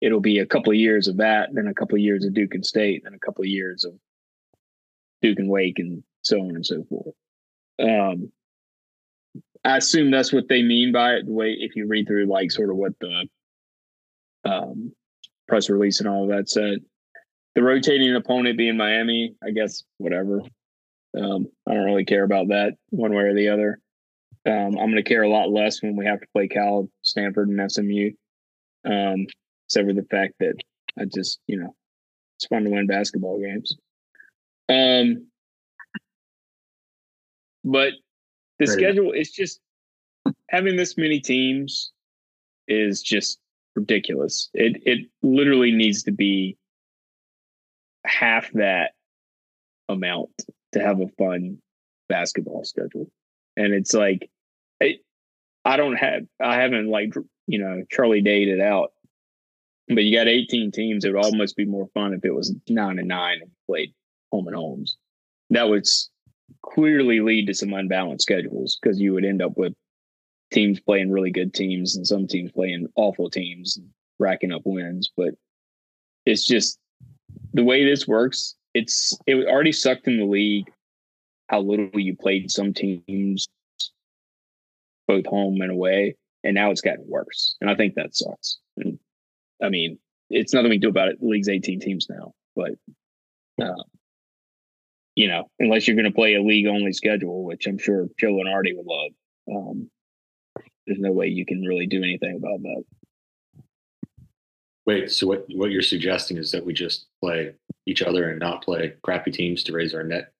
it'll be a couple of years of that, then a couple of years of Duke and State, then a couple of years of Duke and Wake, and so on and so forth. Um, I assume that's what they mean by it. The way if you read through like sort of what the um, press release and all that said, the rotating opponent being Miami, I guess whatever. Um, I don't really care about that one way or the other. Um, I'm going to care a lot less when we have to play Cal, Stanford, and SMU. Um, except for the fact that I just, you know, it's fun to win basketball games. Um, but the Fair schedule is just having this many teams is just ridiculous. It it literally needs to be half that amount to have a fun basketball schedule. And it's like it, I don't have I haven't like you know Charlie Dayed it out. But you got 18 teams. It would almost be more fun if it was nine and nine and played home and homes. That would s- clearly lead to some unbalanced schedules because you would end up with teams playing really good teams and some teams playing awful teams and racking up wins. But it's just the way this works. It's it already sucked in the league how little you played some teams, both home and away, and now it's gotten worse. And I think that sucks. And I mean, it's nothing we can do about it. The league's 18 teams now, but uh, you know, unless you're going to play a league only schedule, which I'm sure Joe Lunardi would love, um, there's no way you can really do anything about that. Wait, so what what you're suggesting is that we just play each other and not play crappy teams to raise our net?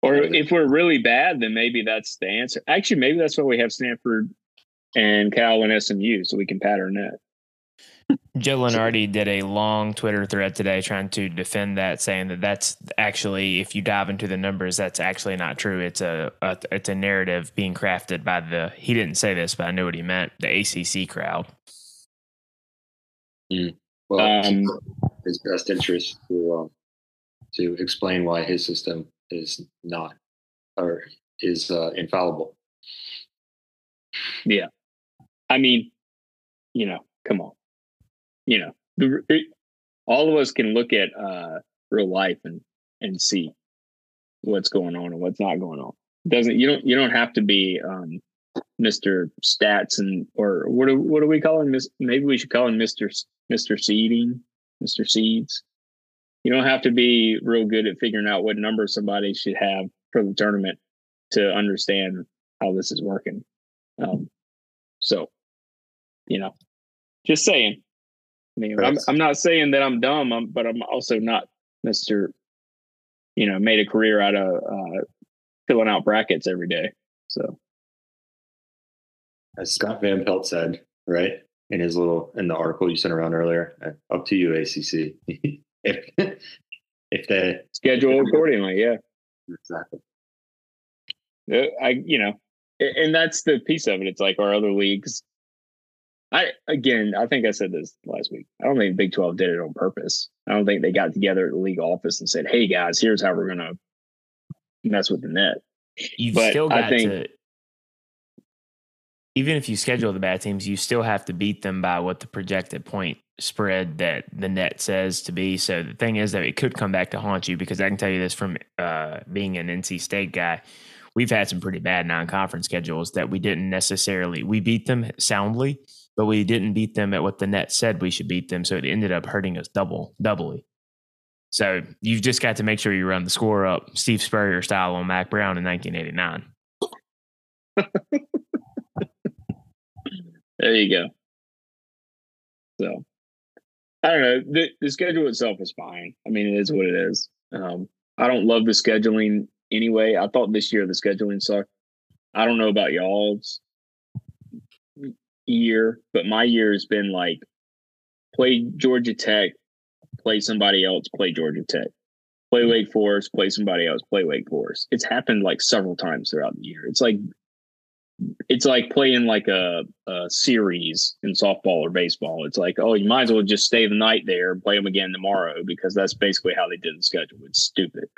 Or if we're really bad, then maybe that's the answer. Actually, maybe that's why we have Stanford and Cal and SMU, so we can pat our net. Joe Lunardi did a long Twitter thread today trying to defend that, saying that that's actually, if you dive into the numbers, that's actually not true. It's a, a it's a narrative being crafted by the. He didn't say this, but I know what he meant. The ACC crowd. Well, it's Um, his best interest to um, to explain why his system is not or is uh, infallible. Yeah, I mean, you know, come on, you know, the, it, all of us can look at uh, real life and and see what's going on and what's not going on. Doesn't you don't you don't have to be um, Mr. Stats and or what do what do we call him? Maybe we should call him Mr. Mr. Seeding, Mr. Seeds. You don't have to be real good at figuring out what number somebody should have for the tournament to understand how this is working. Um, so, you know, just saying. I'm, I'm not saying that I'm dumb, I'm, but I'm also not Mr. You know, made a career out of uh, filling out brackets every day. So, As Scott Van Pelt said, right in his little in the article you sent around earlier, uh, up to you, ACC. if if they schedule accordingly. Yeah. exactly Uh, I, you know, and that's the piece of it. It's like our other leagues. I again, I think I said this last week. I don't think Big Twelve did it on purpose. I don't think they got together at the league office and said, "Hey guys, here's how we're gonna mess with the net." You've But still I got think- to. Even if you schedule the bad teams, you still have to beat them by what the projected point spread that the net says to be. So the thing is that it could come back to haunt you because I can tell you this from uh, being an NC State guy. We've had some pretty bad non-conference schedules that we didn't necessarily we beat them soundly, but we didn't beat them at what the net said we should beat them. So it ended up hurting us double doubly. So you've just got to make sure you run the score up Steve Spurrier style on Mack Brown in 1989. There you go. So I don't know. The, the schedule itself is fine. I mean, it is what it is. Um, I don't love the scheduling anyway. I thought this year the scheduling sucked. I don't know about y'all's year, but my year has been like play Georgia Tech, play somebody else, play Georgia Tech, play mm-hmm. Wake Forest, play somebody else, play Wake Forest. It's happened like several times throughout the year. It's like it's like playing like a, a series in softball or baseball. It's like, oh, you might as well just stay the night there and play them again tomorrow because that's basically how they did the schedule. It's stupid.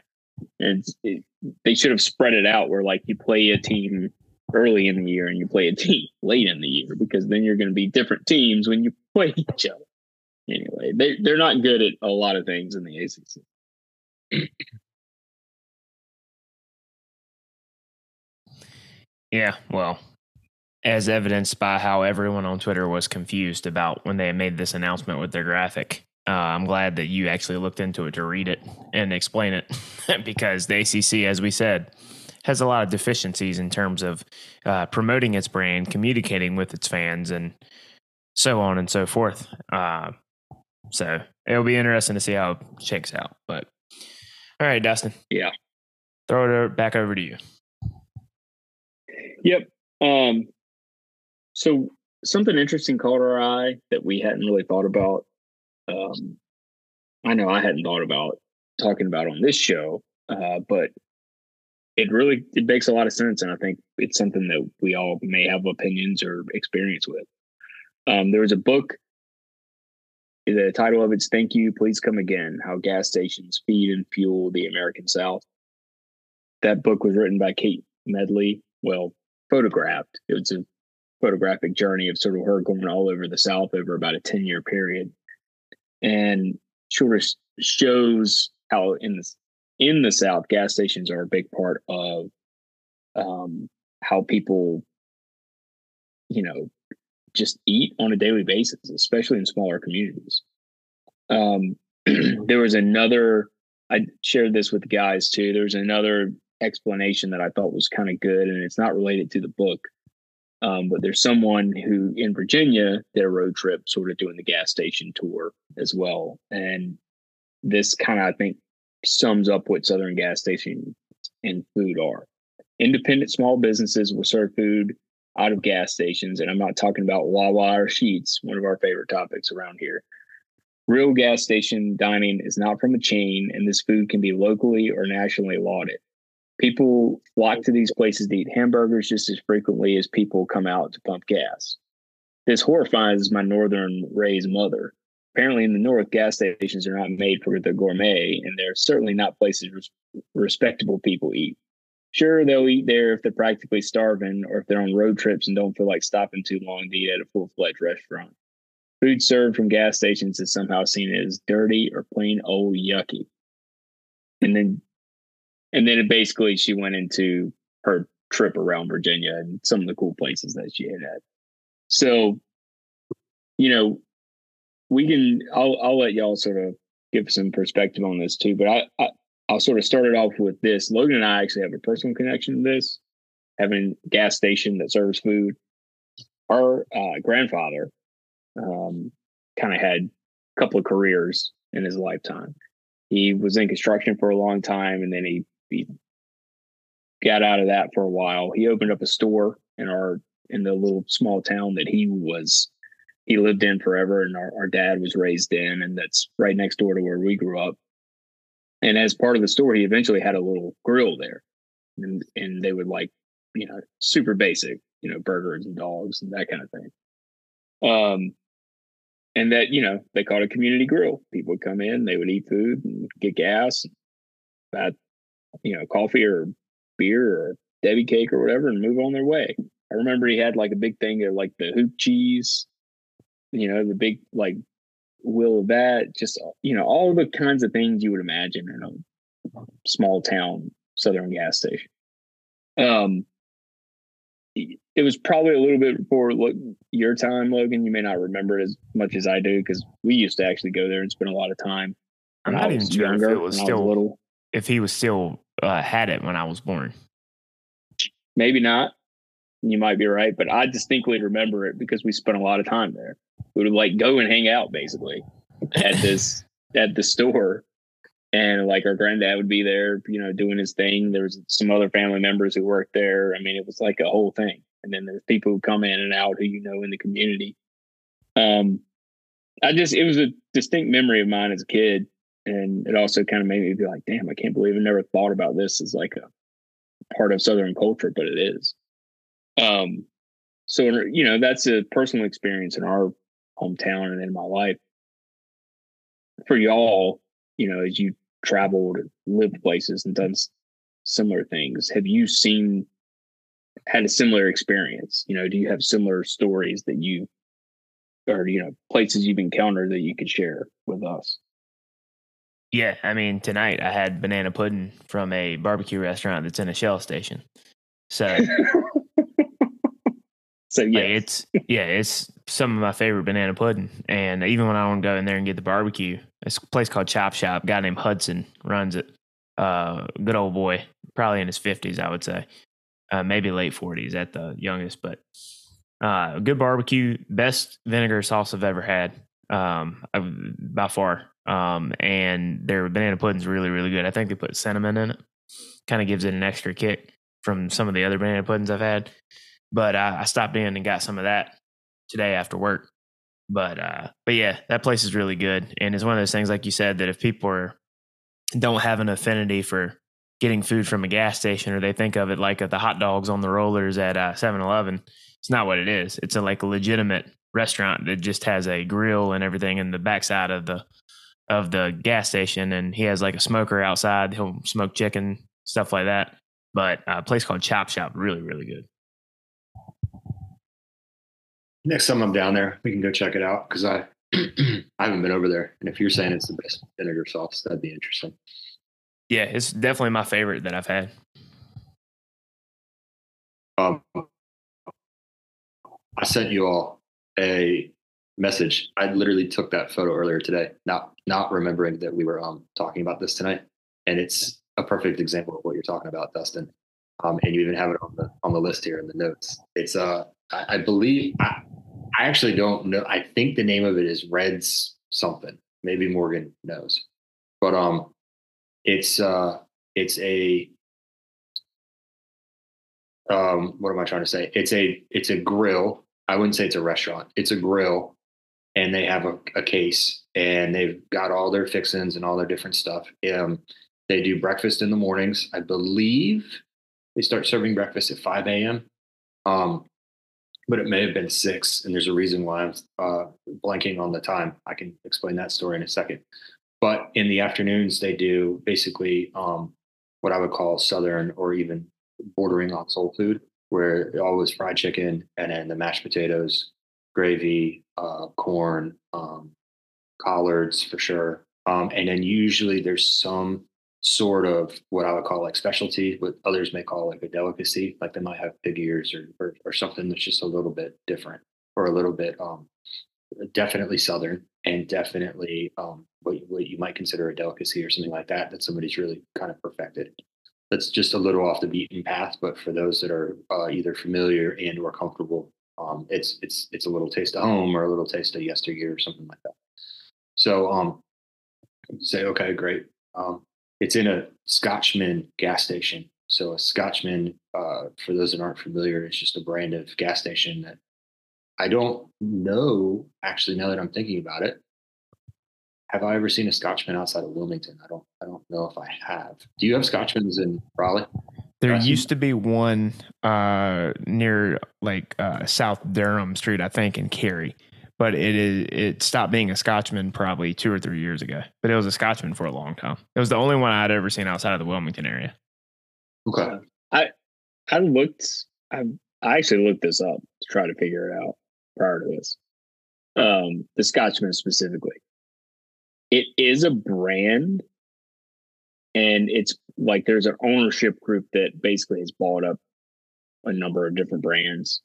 And it, they should have spread it out where like you play a team early in the year and you play a team late in the year because then you're going to be different teams when you play each other. Anyway, they they're not good at a lot of things in the ACC. Yeah, well, as evidenced by how everyone on Twitter was confused about when they made this announcement with their graphic. Uh, I'm glad that you actually looked into it to read it and explain it because the ACC, as we said, has a lot of deficiencies in terms of uh, promoting its brand, communicating with its fans, and so on and so forth. Uh, so it'll be interesting to see how it shakes out. But All right, Dustin. Yeah. Throw it back over to you. Yep. Um, so something interesting caught our eye that we hadn't really thought about. Um, I know I hadn't thought about talking about on this show, uh, but it really it makes a lot of sense, and I think it's something that we all may have opinions or experience with. Um, there was a book. The title of it's "Thank You, Please Come Again: How Gas Stations Feed and Fuel the American South." That book was written by Kate Medley. Well, photographed. It was a photographic journey of sort of her going all over the South over about a 10 year period. And sort of shows how in the in the South, gas stations are a big part of um, how people, you know, just eat on a daily basis, especially in smaller communities. Um, there was another, I shared this with the guys too. There was another explanation that I thought was kind of good, and it's not related to the book. Um, but there's someone who in Virginia did a road trip, sort of doing the gas station tour as well. And this kind of, I think, sums up what Southern gas station and food are. Independent small businesses will serve food out of gas stations. And I'm not talking about Wawa or Sheetz, one of our favorite topics around here. Real gas station dining is not from a chain, and this food can be locally or nationally lauded people flock to these places to eat hamburgers just as frequently as people come out to pump gas. This horrifies my northern raised mother. Apparently, in the north, gas stations are not made for the gourmet, and they're certainly not places res- respectable people eat. Sure, they'll eat there if they're practically starving or if they're on road trips and don't feel like stopping too long to eat at a full fledged restaurant. Food served from gas stations is somehow seen as dirty or plain old yucky. And then and then basically she went into her trip around Virginia and some of the cool places that she had at. So, you know, we can. I'll I'll let y'all sort of give some perspective on this too. But I, I I'll sort of start it off with this. Logan and I actually have a personal connection to this, having a gas station that serves food. Our uh, grandfather um, kind of had a couple of careers in his lifetime. He was in construction for a long time, and then he he got out of that for a while. He opened up a store in our in the little small town that he was he lived in forever and our, our dad was raised in and that's right next door to where we grew up. And as part of the store, he eventually had a little grill there. And and they would like, you know, super basic, you know, burgers and dogs and that kind of thing. Um and that, you know, they called a community grill. People would come in, they would eat food and get gas. That you know, coffee or beer or Debbie cake or whatever and move on their way. I remember he had like a big thing of like the hoop cheese, you know, the big like will of that, just you know, all the kinds of things you would imagine in a small town southern gas station. Um it was probably a little bit before your time, Logan. You may not remember it as much as I do because we used to actually go there and spend a lot of time. I'm not even sure if it was still was little if he was still uh, had it when I was born. Maybe not. You might be right, but I distinctly remember it because we spent a lot of time there. We would like go and hang out basically at this at the store, and like our granddad would be there, you know, doing his thing. There was some other family members who worked there. I mean, it was like a whole thing. And then there's people who come in and out who you know in the community. Um, I just it was a distinct memory of mine as a kid and it also kind of made me be like, damn, I can't believe I never thought about this as like a part of Southern culture, but it is. Um, so you know, that's a personal experience in our hometown and in my life. For y'all, you know, as you traveled, lived places, and done similar things, have you seen had a similar experience? You know, do you have similar stories that you or you know places you've encountered that you could share with us? Yeah, I mean, tonight I had banana pudding from a barbecue restaurant that's in a shell station. So, so yeah, like it's yeah, it's some of my favorite banana pudding. And even when I want to go in there and get the barbecue, it's a place called Chop Shop. Guy named Hudson runs it. Uh, good old boy, probably in his fifties, I would say, uh, maybe late forties at the youngest. But uh, good barbecue, best vinegar sauce I've ever had, um, by far Um, and their banana pudding's really, really good. I think they put cinnamon in it. Kind of gives it an extra kick from some of the other banana puddings I've had. But uh, I stopped in and got some of that today after work. But uh, but yeah, that place is really good, and it's one of those things, like you said, that if people are don't have an affinity for getting food from a gas station, or they think of it like the hot dogs on the rollers at uh, 7-Eleven, it's not what it is. It's a like a legitimate restaurant that just has a grill and everything in the backside of the of the gas station, and he has like a smoker outside. He'll smoke chicken, stuff like that. But uh, a place called Chop Shop, really, really good. Next time I'm down there, we can go check it out because I I haven't been over there. And if you're saying it's the best vinegar sauce, that'd be interesting. Yeah, it's definitely my favorite that I've had. Um, I sent you all a message. I literally took that photo earlier today, not not remembering that we were um talking about this tonight, and it's a perfect example of what you're talking about, Dustin. Um, and you even have it on the on the list here in the notes. It's uh, I, I believe I, I actually don't know. I think the name of it is Reds something. Maybe Morgan knows, but um, it's uh, it's a um, what am I trying to say? It's a it's a grill. I wouldn't say it's a restaurant. It's a grill, and they have a, a case, and they've got all their fixins and all their different stuff. Um, they do breakfast in the mornings. I believe they start serving breakfast at 5 a.m. Um, but it may have been six, and there's a reason why I'm uh, blanking on the time. I can explain that story in a second. But in the afternoons, they do basically um, what I would call southern or even bordering on soul food, where it always fried chicken and then the mashed potatoes, gravy, uh, corn, um, collards for sure, um, and then usually there's some sort of what I would call like specialty, what others may call like a delicacy. Like they might have pig ears or, or, or something that's just a little bit different or a little bit um, definitely southern and definitely um, what, what you might consider a delicacy or something like that that somebody's really kind of perfected. That's just a little off the beaten path, but for those that are uh, either familiar and or comfortable, um, it's it's it's a little taste of home or a little taste of yesteryear or something like that. So um, say okay, great. Um, it's in a Scotchman gas station. So a Scotchman, uh, for those that aren't familiar, is just a brand of gas station that I don't know. Actually, now that I'm thinking about it, have I ever seen a Scotchman outside of Wilmington? I don't. I don't know if I have. Do you have Scotchmans in Raleigh? There used to be one uh, near like uh, South Durham Street, I think, in Cary but it is it stopped being a Scotchman probably two or three years ago. But it was a Scotchman for a long time. It was the only one I'd ever seen outside of the Wilmington area. Okay. I I looked I I actually looked this up to try to figure it out prior to this. Um, the Scotchman specifically. It is a brand and it's like there's an ownership group that basically has bought up a number of different brands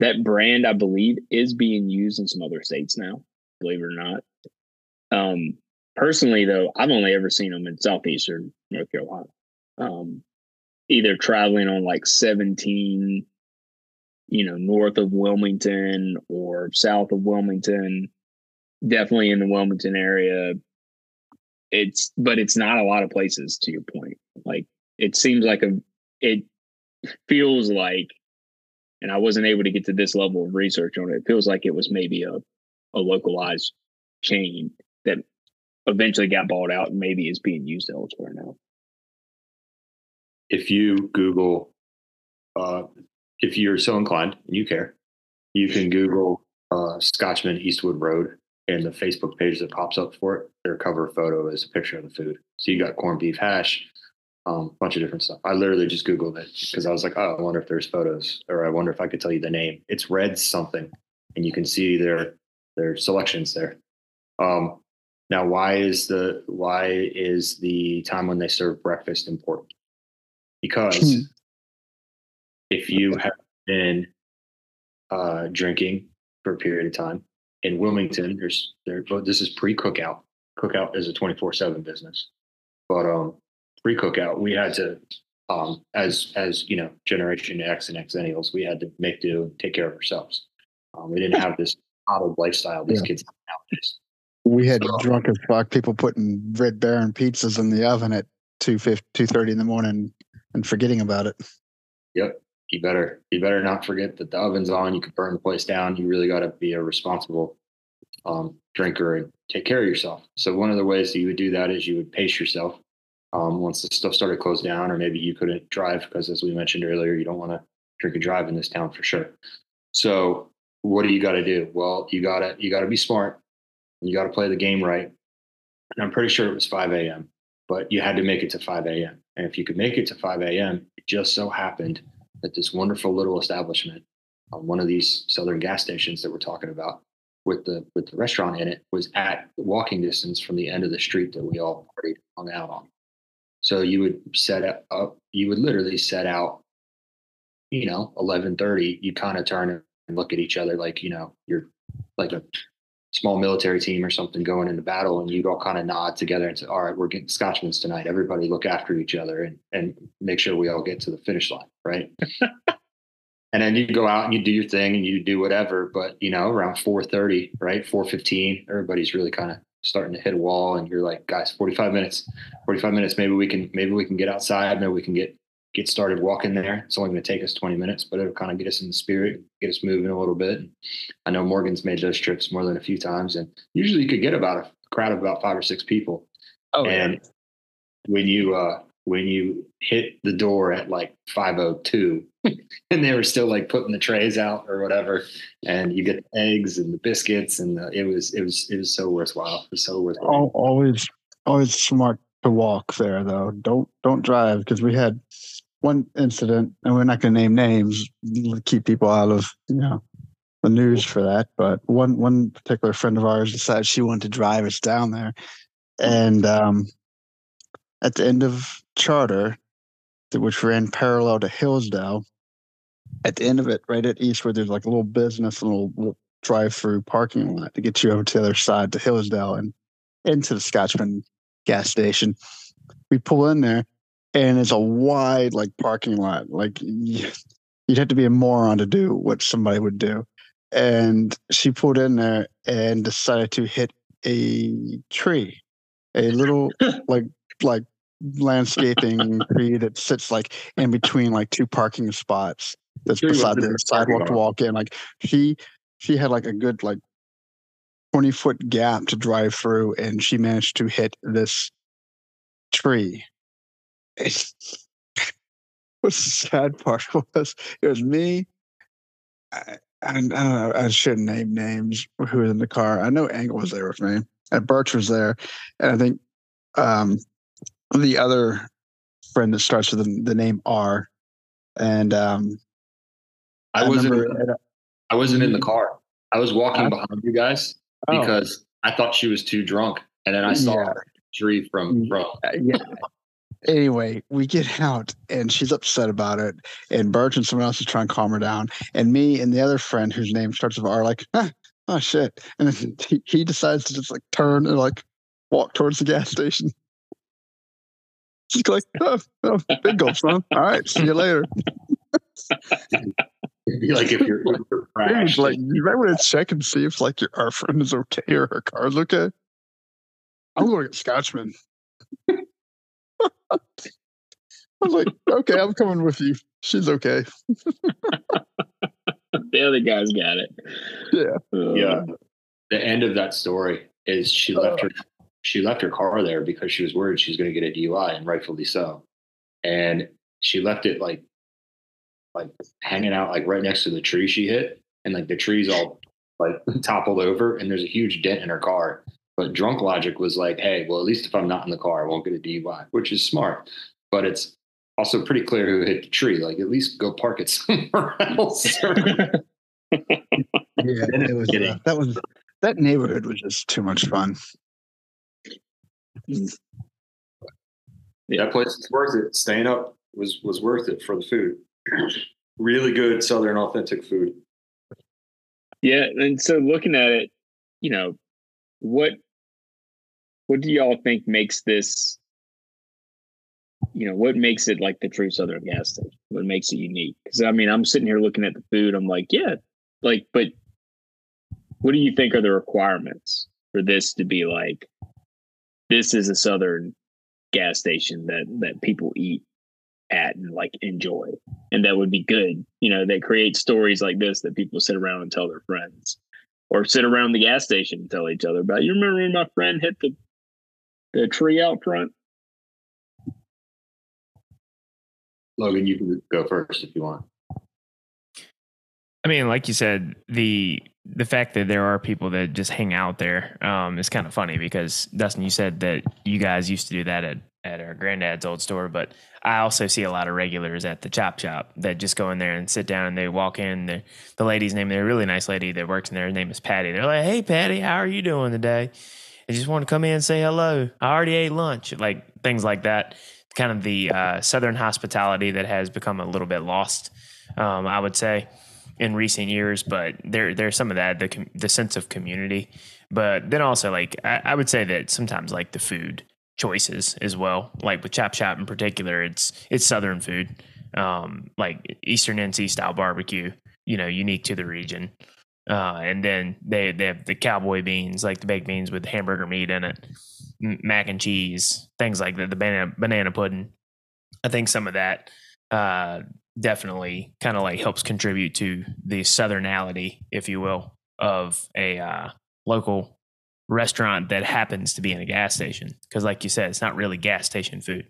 that brand, I believe, is being used in some other states now, believe it or not. Um, personally, though, I've only ever seen them in southeastern North Carolina. Um, either traveling on like 17, you know, north of Wilmington or south of Wilmington, definitely in the Wilmington area. It's, but it's not a lot of places to your point. Like, it seems like a, it feels like and I wasn't able to get to this level of research on it. It feels like it was maybe a, a localized chain that eventually got bought out and maybe is being used elsewhere now. If you Google, uh, if you're so inclined and you care, you can Google uh, Scotchman Eastwood Road and the Facebook page that pops up for it. Their cover photo is a picture of the food. So you got corned beef hash, um, bunch of different stuff. I literally just Googled it because I was like, oh, I wonder if there's photos or I wonder if I could tell you the name. It's Red something, and you can see their their selections there. Um, now, why is the why is the time when they serve breakfast important? Because hmm. if you have been uh, drinking for a period of time in Wilmington, there's there. This is pre cookout. Cookout is a twenty four seven business, but um, pre cookout, we had to, um, as as you know, Generation X and Xennials, we had to make do and take care of ourselves. Um, we didn't have this modeled lifestyle these yeah. kids have nowadays. We had drunk as fuck people putting Red Baron pizzas in the oven at 2 2.30 in the morning and forgetting about it. Yep. You better you better not forget that the oven's on. You could burn the place down. You really got to be a responsible um, drinker and take care of yourself. So one of the ways that you would do that is you would pace yourself um, once the stuff started closed down, or maybe you couldn't drive because, as we mentioned earlier, you don't want to drink and drive in this town for sure. So what do you got to do? Well, you gotta you gotta be smart. You got to play the game right. And I'm pretty sure it was 5 a.m., but you had to make it to 5 a.m. And if you could make it to 5 a.m., it just so happened that this wonderful little establishment, um, one of these southern gas stations that we're talking about, with the with the restaurant in it, was at walking distance from the end of the street that we all partied hung out on. So you would set up, you would literally set out, you know, 11:30. You kind of turn and look at each other like you know you're like a small military team or something going into battle and you'd all kind of nod together and say all right we're getting scotchmans tonight everybody look after each other and and make sure we all get to the finish line right and then you go out and you do your thing and you do whatever but you know around 4.30 right 4.15 everybody's really kind of starting to hit a wall and you're like guys 45 minutes 45 minutes maybe we can maybe we can get outside maybe we can get get started walking there. It's only going to take us 20 minutes, but it'll kind of get us in the spirit, get us moving a little bit. I know Morgan's made those trips more than a few times, and usually you could get about a crowd of about five or six people. Oh, and yeah. when you uh, when you hit the door at like 502 and they were still like putting the trays out or whatever. And you get the eggs and the biscuits and the, it was it was it was so worthwhile. It was so worthwhile. Always always smart to walk there though. Don't don't drive because we had one incident, and we're not going to name names, keep people out of you know the news for that. But one one particular friend of ours decided she wanted to drive us down there, and um, at the end of Charter, which ran parallel to Hillsdale, at the end of it, right at Eastwood, there's like a little business, a little, little drive-through parking lot to get you over to the other side to Hillsdale and into the Scotchman gas station. We pull in there and it's a wide like parking lot. Like you'd have to be a moron to do what somebody would do. And she pulled in there and decided to hit a tree, a little like like landscaping tree that sits like in between like two parking spots. That's beside the sidewalk to walk in. Like she she had like a good like 20 foot gap to drive through and she managed to hit this tree. What the sad part was it was me I, I, don't know i shouldn't name names who was in the car. I know angle was there with me and birch was there and i think um the other friend that starts with the, the name r and um i, I wasn't remember, i wasn't in the car i was walking I, behind you guys oh. because i thought she was too drunk and then i saw yeah. her tree from from uh, yeah anyway, we get out and she's upset about it. And Birch and someone else is trying to calm her down. And me and the other friend whose name starts with R, like, ah, oh shit. And then he, he decides to just like turn and like walk towards the gas station. She's like, oh, oh big gulp, son. All right, see you later. like if you're, crashed. like you might want to check and see if like your our friend is okay or her car's okay. I'm going to get Scotchman. I was like, okay, I'm coming with you. She's okay. the other guys got it. Yeah. Uh, yeah. The end of that story is she left uh, her she left her car there because she was worried she was going to get a DUI and rightfully so. And she left it like like hanging out like right next to the tree she hit and like the tree's all like toppled over and there's a huge dent in her car but drunk logic was like, hey, well, at least if I'm not in the car, I won't get a DUI, which is smart. But it's also pretty clear who hit the tree. Like, at least go park it somewhere else. yeah, it was, uh, that was that neighborhood was just too much fun. Yeah. That place is worth it. Staying up was was worth it for the food. Really good southern authentic food. Yeah, and so looking at it, you know, what what do y'all think makes this you know what makes it like the true southern gas station? What makes it unique? Because i mean i'm sitting here looking at the food i'm like yeah like but what do you think are the requirements for this to be like this is a southern gas station that that people eat at and like enjoy. And that would be good. You know they create stories like this that people sit around and tell their friends or sit around the gas station and tell each other about you remember when my friend hit the the tree out front? Logan, you can go first if you want. I mean, like you said, the the fact that there are people that just hang out there um, is kind of funny because Dustin, you said that you guys used to do that at at our granddad's old store, but I also see a lot of regulars at the chop shop that just go in there and sit down and they walk in. The lady's name, they're a really nice lady that works in there. Her name is Patty. They're like, "Hey, Patty, how are you doing today?" I just want to come in and say hello. I already ate lunch, like things like that. Kind of the uh, southern hospitality that has become a little bit lost, um, I would say in recent years, but there there's some of that the the sense of community. But then also like I, I, would say that sometimes like the food choices as well. Like with Chop Shop in particular, it's it's southern food, um, like Eastern NC style barbecue. You know, unique to the region. Uh, and then they they have the cowboy beans, like the baked beans with hamburger meat in it, mac and cheese, things like that. The banana banana pudding. I think some of that uh, definitely kind of like helps contribute to the southernality, if you will, of a uh, local restaurant that happens to be in a gas station. Because, like you said, it's not really gas station food.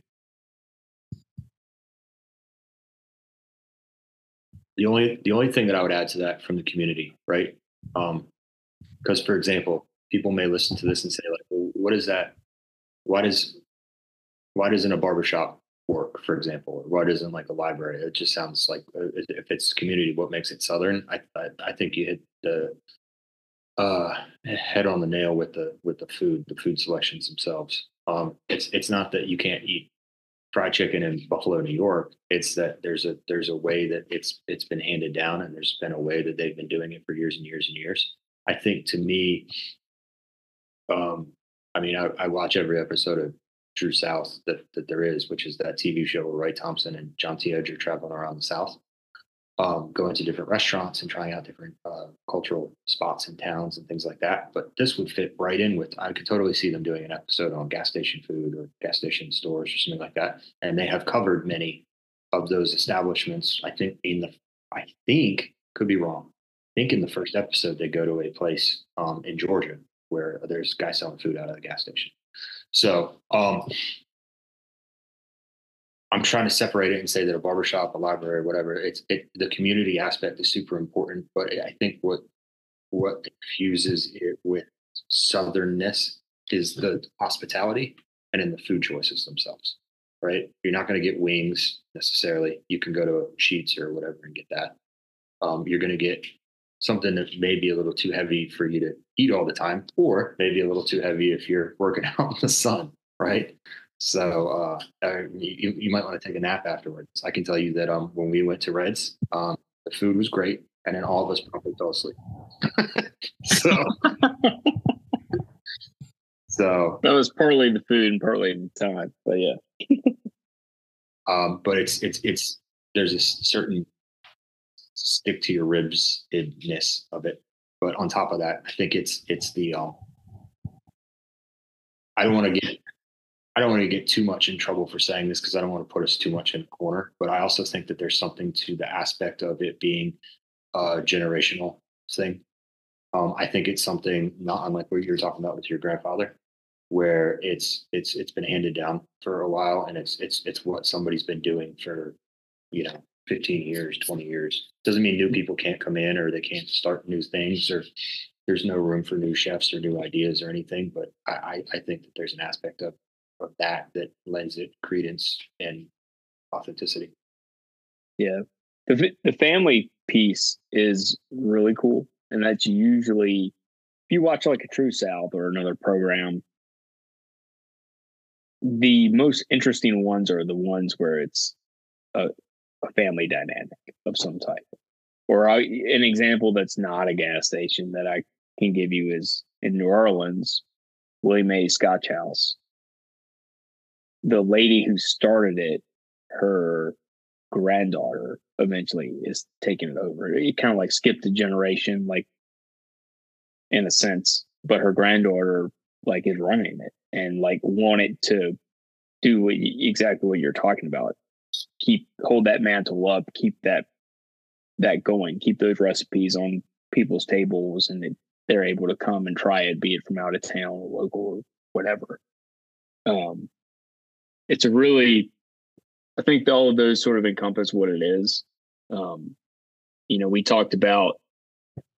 The only the only thing that I would add to that from the community, right? Because, um, for example, people may listen to this and say, like, well, "What is that? Why does why doesn't a barbershop work, for example, or doesn't like a library. It just sounds like uh, if it's community, what makes it Southern? I I, I think you hit the uh, head on the nail with the with the food, the food selections themselves. Um, it's it's not that you can't eat fried chicken in Buffalo, New York. It's that there's a there's a way that it's it's been handed down, and there's been a way that they've been doing it for years and years and years. I think to me, um, I mean, I, I watch every episode of True South that, that there is, which is that TV show where Roy Thompson and John T. Edge are traveling around the South, um, going to different restaurants and trying out different uh, cultural spots and towns and things like that. But this would fit right in with, I could totally see them doing an episode on gas station food or gas station stores or something like that. And they have covered many of those establishments. I think in the, I think, could be wrong. I think in the first episode, they go to a place um, in Georgia where there's guys selling food out of the gas station. So um, I'm trying to separate it and say that a barbershop, a library, whatever, it's it, the community aspect is super important. But I think what what fuses it with southernness is the hospitality and in the food choices themselves. Right? You're not going to get wings necessarily. You can go to Sheetz or whatever and get that. Um, you're going to get something that may be a little too heavy for you to eat all the time, or maybe a little too heavy if you're working out in the sun, right? So uh, you, you might want to take a nap afterwards. I can tell you that um, when we went to Reds, um, the food was great, and then all of us probably fell asleep. so, so that was partly the food and partly the time, but yeah. um, but it's it's it's there's a certain stick to your ribs ness of it. But on top of that, I think it's it's the um, I don't want to get I don't want to get too much in trouble for saying this because I don't want to put us too much in a corner. But I also think that there's something to the aspect of it being a generational thing. Um, I think it's something not unlike what you're talking about with your grandfather, where it's it's it's been handed down for a while, and it's it's it's what somebody's been doing for you know 15 years, 20 years. Doesn't mean new mm. people can't come in or they can't start new things or there's no room for new chefs or new ideas or anything. But I, I think that there's an aspect of, of that that lends it credence and authenticity. Yeah. The, the family piece is really cool. And that's usually, if you watch like a True South or another program, the most interesting ones are the ones where it's a, a family dynamic of some type. Or I, an example that's not a gas station that I can give you is in New Orleans, Willie Mae's Scotch House. The lady who started it, her granddaughter eventually is taking it over. It kind of like skipped a generation, like in a sense. but her granddaughter like is running it and like wanted to do what exactly what you're talking about. Keep hold that mantle up, keep that that going, keep those recipes on people's tables, and they're able to come and try it, be it from out of town or local or whatever. Um, it's a really, I think all of those sort of encompass what it is. Um, you know, we talked about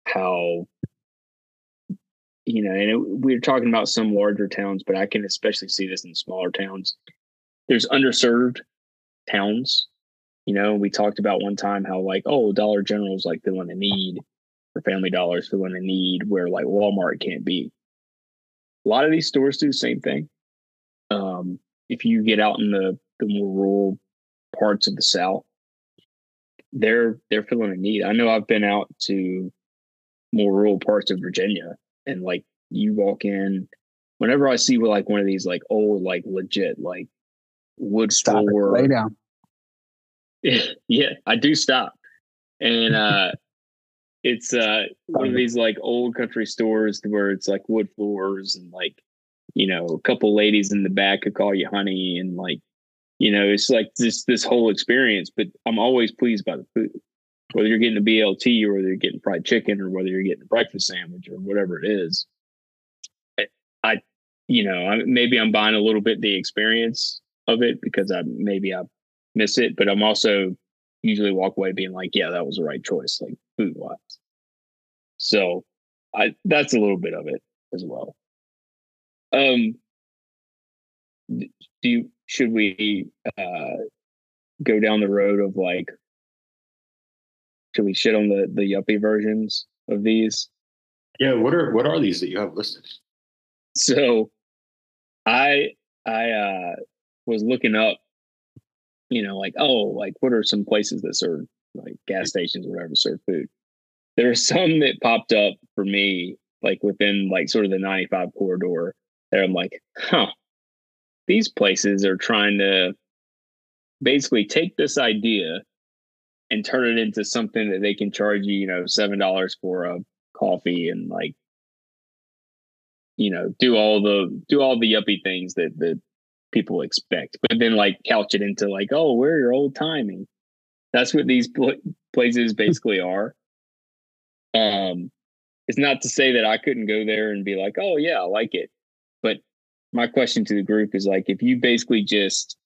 how you know, and it, we are talking about some larger towns, but I can especially see this in smaller towns. There's underserved towns. You know, we talked about one time how like, oh, Dollar General is like filling a need, or Family Dollar's filling a need where like Walmart can't be. A lot of these stores do the same thing. Um, if you get out in the the more rural parts of the South, they're they're filling a need. I know I've been out to more rural parts of Virginia and like you walk in whenever I see like one of these like old like legit like wood Stop it. Lay down. yeah, I do stop. And uh it's uh one of these like old country stores where it's like wood floors and like you know a couple ladies in the back could call you honey and like you know it's like this this whole experience but i'm always pleased by the food whether you're getting a BLT or whether you're getting fried chicken or whether you're getting a breakfast sandwich or whatever it is. I, you know, maybe I'm buying a little bit the experience of it because I maybe I miss it, but I'm also usually walk away being like, yeah, that was the right choice, like food wise. So I that's a little bit of it as well. Um do you should we uh go down the road of like should we shit on the the yuppie versions of these? Yeah, what are what are these that you have listed? So, I I uh was looking up, you know, like oh, like what are some places that serve like gas stations or whatever serve food? There are some that popped up for me, like within like sort of the 95 corridor. There, I'm like, huh, these places are trying to basically take this idea and turn it into something that they can charge you, you know, seven dollars for a coffee and like, you know, do all the do all the yuppie things that that people expect, but then like couch it into like, oh, we're your old timing. That's what these pl- places basically are. Um, it's not to say that I couldn't go there and be like, oh yeah, I like it, my question to the group is like, if you basically just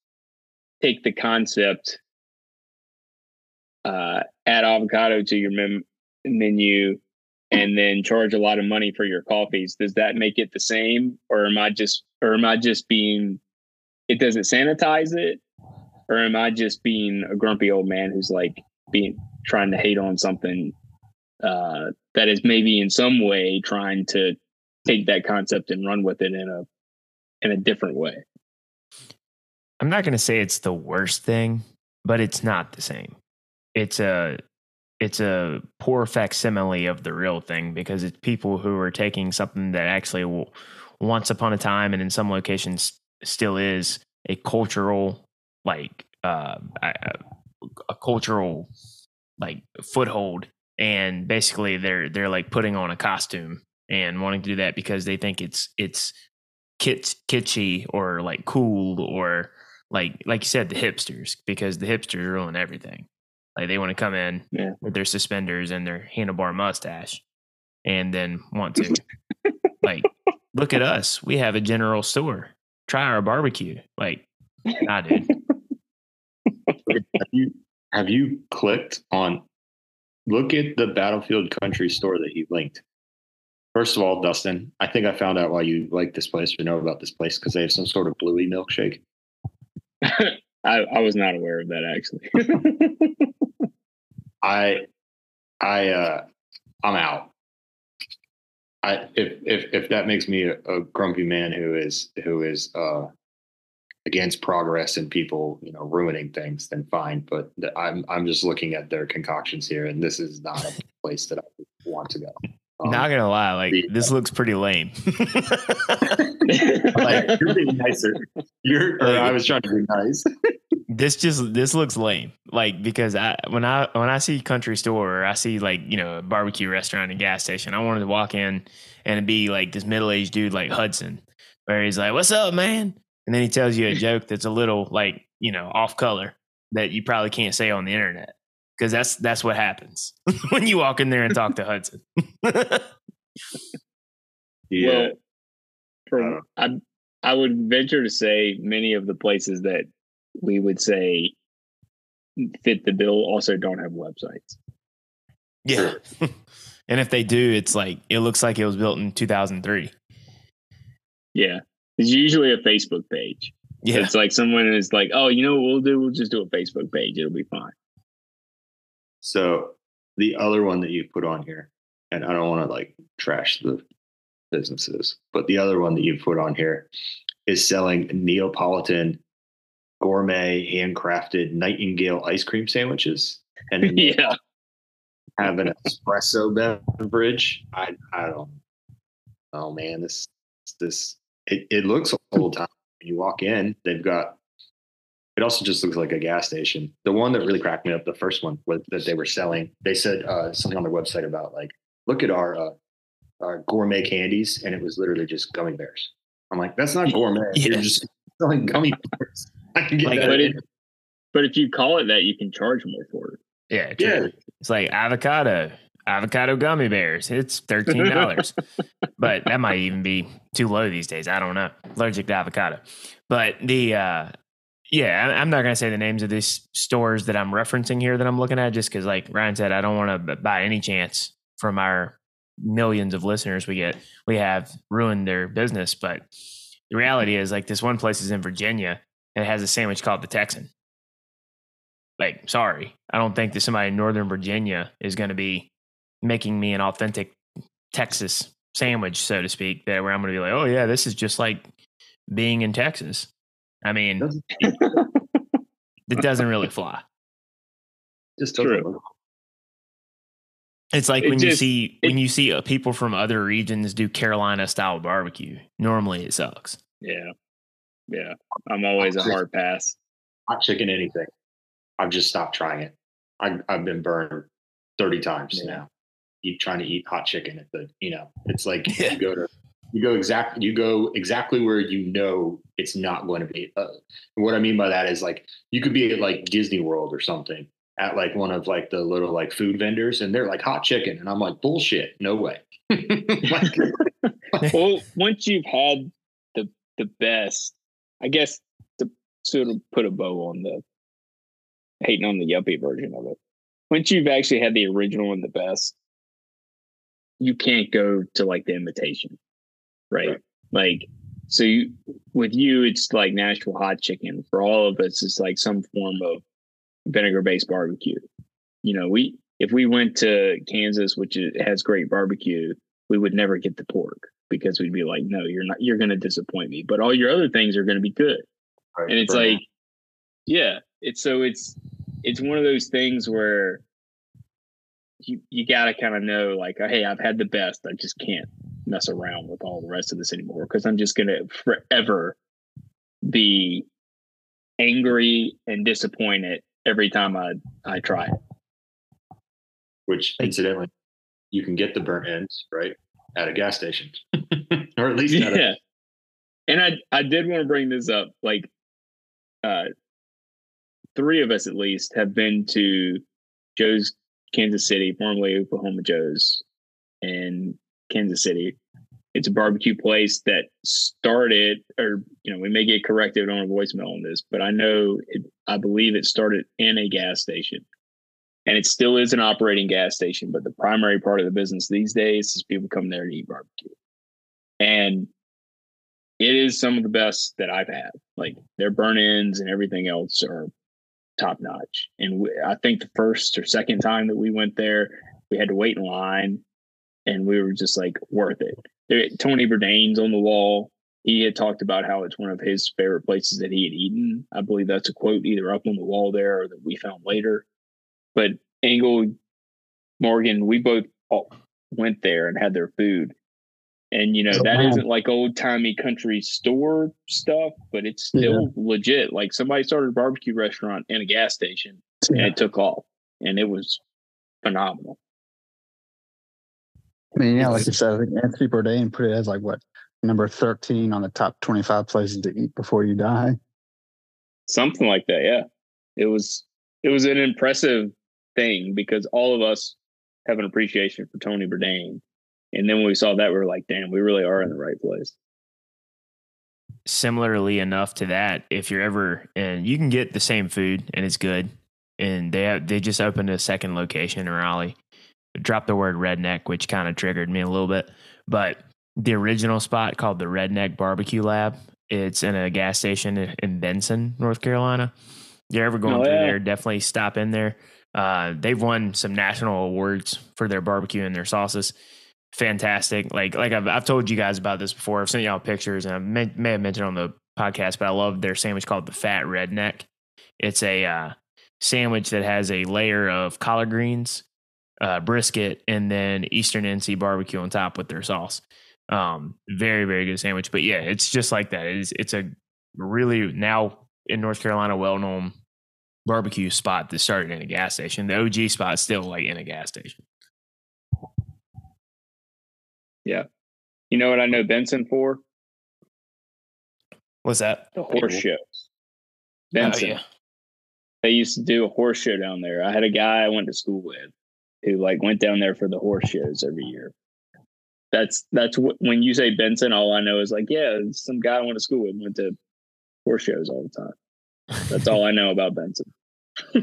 take the concept uh, add avocado to your mem- menu and then charge a lot of money for your coffees does that make it the same? Or am i just or am i just being it doesn't sanitize it? Or am i just being a grumpy old man who's like being trying to hate on something uh, that is maybe in some way trying to take that concept and run with it in a in a different way. I'm not going to say it's the worst thing but it's not the same. It's a it's a poor facsimile of the real thing because it's people who are taking something that actually will, once upon a time and in some locations still is a cultural like uh, a, a cultural like foothold. And basically they're they're like putting on a costume and wanting to do that because they think it's it's kitsch, kitschy or like cool or like like you said the hipsters because the hipsters ruin everything like they want to come in yeah. with their suspenders and their handlebar mustache and then want to like look at us. We have a general store. Try our barbecue. Like, nah, dude. have you have you clicked on look at the battlefield country store that you linked? First of all, Dustin, I think I found out why you like this place or know about this place because they have some sort of bluey milkshake. I, I was not aware of that actually. I, I, uh, I'm out. I if if if that makes me a, a grumpy man who is who is uh, against progress and people you know ruining things, then fine. But I'm I'm just looking at their concoctions here, and this is not a place that I want to go. Um, not gonna lie, like the, this looks pretty lame. like you're being nicer. You're. I was trying to be nice. this just this looks lame. Like because I when I when I see country store or I see like you know a barbecue restaurant and gas station, I wanted to walk in and it'd be like this middle aged dude like Hudson, where he's like, "What's up, man?" And then he tells you a joke that's a little like you know off color that you probably can't say on the internet because that's that's what happens when you walk in there and talk to Hudson. Yeah. Well, from Uh, I I would venture to say many of the places that we would say fit the bill also don't have websites. yeah. and if they do, it's like it looks like it was built in 2003. Yeah. It's usually a Facebook page. Yeah. It's like someone is like, oh, you know what we'll do? We'll just do a Facebook page. It'll be fine. So the other one that you put on here, and I don't want to like trash the businesses, but the other one that you put on here is selling Neapolitan gourmet handcrafted Nightingale ice cream sandwiches, and yeah. have an espresso beverage. I I don't. Oh man, this this it, it looks old time. You walk in, they've got. It also just looks like a gas station. The one that really cracked me up, the first one was, that they were selling, they said uh, something on their website about like, look at our uh, our gourmet candies, and it was literally just gummy bears. I'm like, that's not gourmet. Yeah. You're just selling gummy bears. I can get Like, that. But in. it, but if you call it that, you can charge more for it. Yeah, Yeah. It's like avocado, avocado gummy bears. It's thirteen dollars, but that might even be too low these days. I don't know. Allergic to avocado, but the uh, yeah, I'm not gonna say the names of these stores that I'm referencing here that I'm looking at, just because, like Ryan said, I don't want to by any chance from our millions of listeners we get we have ruined their business. But the reality is, like this one place is in Virginia and it has a sandwich called the Texan like sorry i don't think that somebody in northern virginia is going to be making me an authentic texas sandwich so to speak that where i'm going to be like oh yeah this is just like being in texas i mean Doesn't- it doesn't really fly just True. look it's like It when you just- see when you see uh, people from other regions do carolina style barbecue normally it sucks Yeah. Yeah. I'm always a hard pass. hot chicken anything. I've just stopped trying it. I, I've been burned 30 times Yeah. now. Eat trying to eat hot chicken at the, you know, it's like Yeah. you go to, you go exactly, you go exactly where you know it's not going to be. Uh, what I mean by that is like you could be at like Disney World or something at like one of like the little like food vendors and they're like hot chicken. And I'm like, bullshit. No way. Like, well, once you've had the the best, I guess to sort of put a bow on the hating on the yuppie version of it. Once you've actually had the original and the best, you can't go to like the imitation, right? Right. Like, so you with you, it's like Nashville hot chicken. For all of us, it's like some form of vinegar based barbecue. You know, we if we went to Kansas, which is, has great barbecue, we would never get the pork because we'd be like, no, you're not, you're going to disappoint me. But all your other things are going to be good. And it's like, yeah, it's so it's, it's one of those things where you, you got to kind of know like, hey, I've had the best. I just can't mess around with all the rest of this anymore because I'm just going to forever be angry and disappointed every time I, I try it. which incidentally, you can get the burnt ends right at a gas station, or at least at a, yeah. And i i did want to bring this up like uh three of us at least have been to joe's kansas city formerly oklahoma joe's in kansas city it's a barbecue place that started or you know we may get corrected on a voicemail on this but i know it, i believe it started in a gas station and it still is an operating gas station but the primary part of the business these days is people come there to eat barbecue and it is some of the best that I've had. Like their burnt ends and everything else are top notch. And we, I think the first or second time that we went there, we had to wait in line, and we were just like worth it. There, Tony Bourdain's on the wall. He had talked about how it's one of his favorite places that he had eaten. I believe that's a quote either up on the wall there or that we found later. But Engel, Morgan, we both went there and had their food And you know Oh, that not like old timey country store stuff, but it's still legit. Like somebody started a barbecue restaurant in a gas station, and it took off, and it was phenomenal. I mean, yeah, like you said, I think Anthony Bourdain put it as like what number thirteen on the top twenty-five places to eat before you die. Something like that, yeah. It was it was an impressive thing because all of us have an appreciation for Tony Bourdain. And then when we saw that, we were like, damn, we really are in the right place. Similarly enough to that, if you're ever and you can get the same food and it's good, and they have, they just opened a second location in Raleigh. Dropped the word redneck, which kind of triggered me a little bit. But the original spot called the Redneck Barbecue Lab. It's in a gas station in- Benson, North Carolina. You're ever going Oh, through yeah. there, definitely stop in there. Uh, they've won some national awards for their barbecue and their sauces. Fantastic. Like like I've I've told you guys about this before. I've sent y'all pictures and I may, may have mentioned on the podcast, but I love their sandwich called the Fat Redneck. It's a uh, sandwich that has a layer of collard greens, uh, brisket, and then Eastern NC barbecue on top with their sauce. Um, very very good sandwich. But yeah, it's just like that. It's it's a really now in North Carolina well known barbecue spot that started in a gas station. The OG spot is still like in a gas station. Yeah, you know what I know Benson for? What's that? The horse shows. Benson. Oh, yeah. They used to do a horse show down there. I had a guy I went to school with who like went down there for the horse shows every year. That's that's what when you say Benson, all I know is like, yeah, some guy I went to school with went to horse shows all the time. That's all I know about Benson.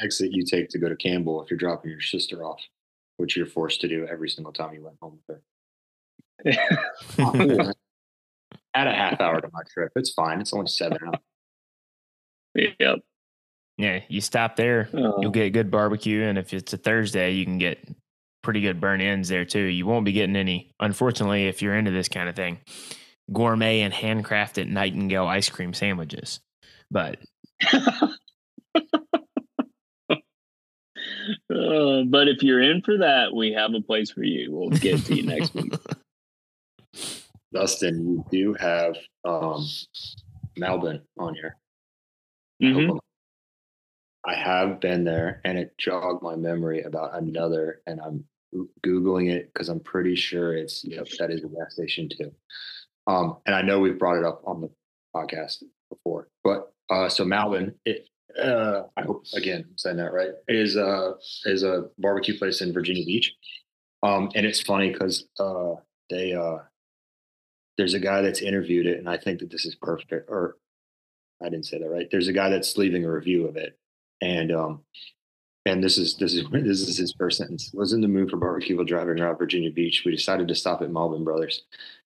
Exit you take to go to Campbell if you're dropping your sister off, which you're forced to do every single time you went home with her. Add a half hour to my trip. It's fine. It's only seven hours. yep. Yeah, you stop there, Uh, you'll get good barbecue, and if it's a Thursday, you can get pretty good burnt ends there too. You won't be getting any, unfortunately, if you're into this kind of thing, gourmet and handcrafted Nightingale ice cream sandwiches. But Uh, but if you're in for that, we have a place for you. We'll get to you next week. Dustin, you do have um, Malbon on here. Mhm. I have been there, and it jogged my memory about another, and I'm googling it because I'm pretty sure it's yep, that is a gas station too. Um, and I know we've brought it up on the podcast before, but uh, so Malbon, it uh, I hope again I'm saying that right is uh is a barbecue place in Virginia Beach, um, and it's funny because uh, they uh, there's a guy that's interviewed it, and I think that this is perfect. Or I didn't say that right. There's a guy that's leaving a review of it, and um, and this is this is this is his first sentence. Was in the mood for barbecue while driving around Virginia Beach. We decided to stop at Malbon Brothers.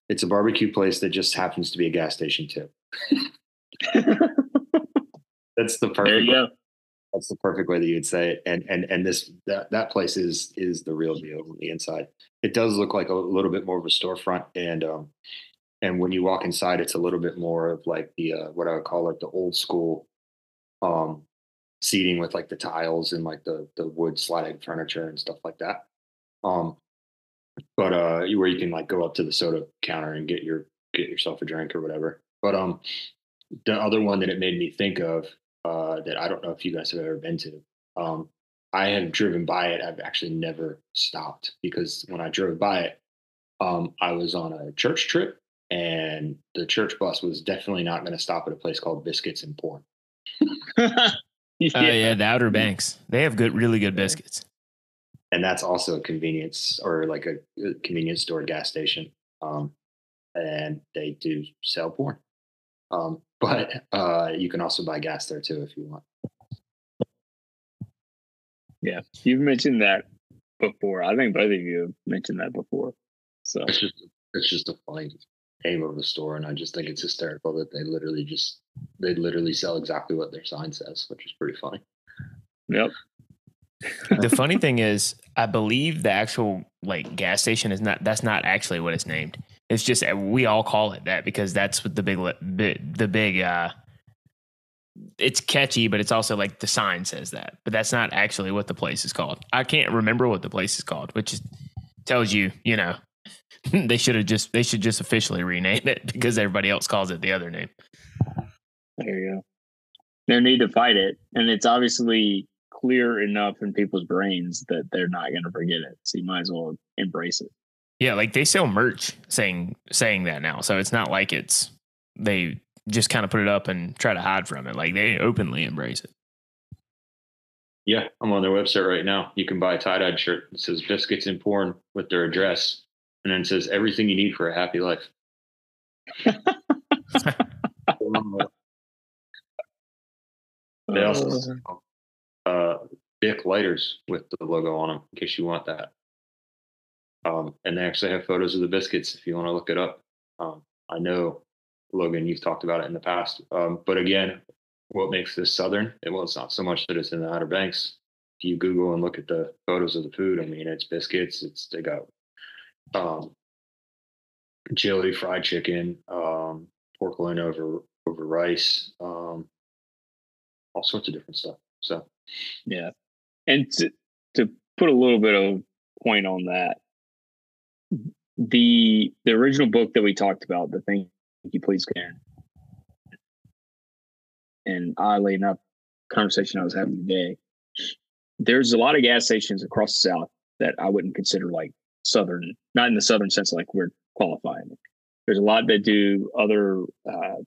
It's a barbecue place that just happens to be a gas station too. That's the perfect. That's the perfect way that you'd say it. And and and this that that place is is the real deal on the inside. It does look like a little bit more of a storefront, and um, and when you walk inside, it's a little bit more of like the uh, what I would call like the old school, um, seating with like the tiles and like the the wood sliding furniture and stuff like that. Um, but uh, where you can like go up to the soda counter and get your get yourself a drink or whatever. But um, the other one that it made me think of uh, that I don't know if you guys have ever been to. Um, I have driven by it. I've actually never stopped because when I drove by it, um, I was on a church trip, and the church bus was definitely not going to stop at a place called Biscuits and Porn. Oh yeah, the Outer Banks. They have good, really good biscuits. and that's also a convenience or like a, a convenience store gas station um, and they do sell porn um, but uh, you can also buy gas there too if you want Yeah, you've mentioned that before. I think both of you have mentioned that before. So it's just it's just a funny name of the store and i just think it's hysterical that they literally just they literally sell exactly what their sign says which is pretty funny yep. the funny thing is, I believe the actual like gas station is not. That's not actually what it's named. It's just uh, we all call it that because that's what the big, the big. uh It's catchy, but it's also like the sign says that, but that's not actually what the place is called. I can't remember what the place is called, which is, tells you, you know, they should have just they should just officially rename it because mm-hmm. everybody else calls it the other name. There you go. No need to fight it, and it's obviously clear enough in people's brains that they're not going to forget it. So you might as well embrace it. Yeah, like they sell merch saying saying that now, so it's not like it's they just kind of put it up and try to hide from it. Like they openly embrace it. Yeah, I'm on their website right now. You can buy a tie dyed shirt. that says biscuits and porn with their address. And then it says everything you need for a happy life. they also sell, uh, Bic lighters with the logo on them in case you want that. Um, and they actually have photos of the biscuits if you want to look it up. Um, I know, Logan, you've talked about it in the past. Um, but again, what makes this southern? Well, it's not so much that it's in the Outer Banks. If you Google and look at the photos of the food, I mean, it's biscuits. It's they got um, chili, fried chicken, um, pork loin over over rice, um, all sorts of different stuff. So, yeah, and to to put a little bit of point on that, the the original book that we talked about, the thing you please can, and oddly enough, conversation I was having today, there's a lot of gas stations across the South that I wouldn't consider like Southern, not in the Southern sense like we're qualifying. There's a lot that do other uh,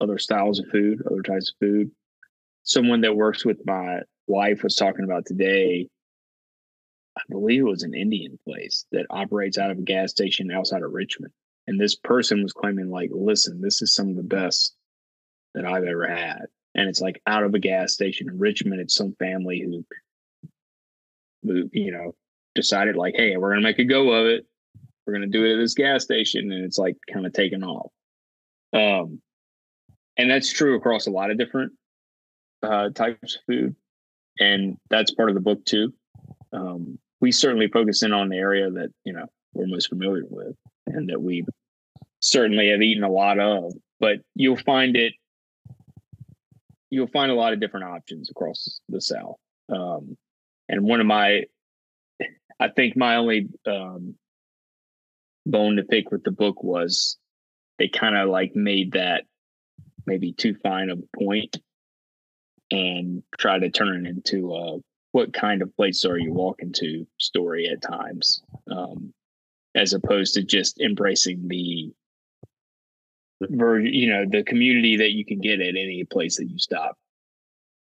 other styles of food, other types of food. Someone that works with my wife was talking about today. I believe it was an Indian place that operates out of a gas station outside of Richmond. And this person was claiming, like, listen, this is some of the best that I've ever had. And it's like out of a gas station in Richmond. It's some family who, who you know, decided, like, hey, we're to make a go of it. We're to do it at this gas station. And it's like kind of taken off. Um, and that's true across a lot of different uh, types of food. And that's part of the book too. Um, we certainly focus in on the area that, you know, we're most familiar with and that we certainly have eaten a lot of, but you'll find it you'll find a lot of different options across the South. Um, and one of my, I think my only um, bone to pick with the book was they kind of like made that maybe too fine a point and try to turn it into a what kind of place are you walking to story at times um, as opposed to just embracing the you know the community that you can get at any place that you stop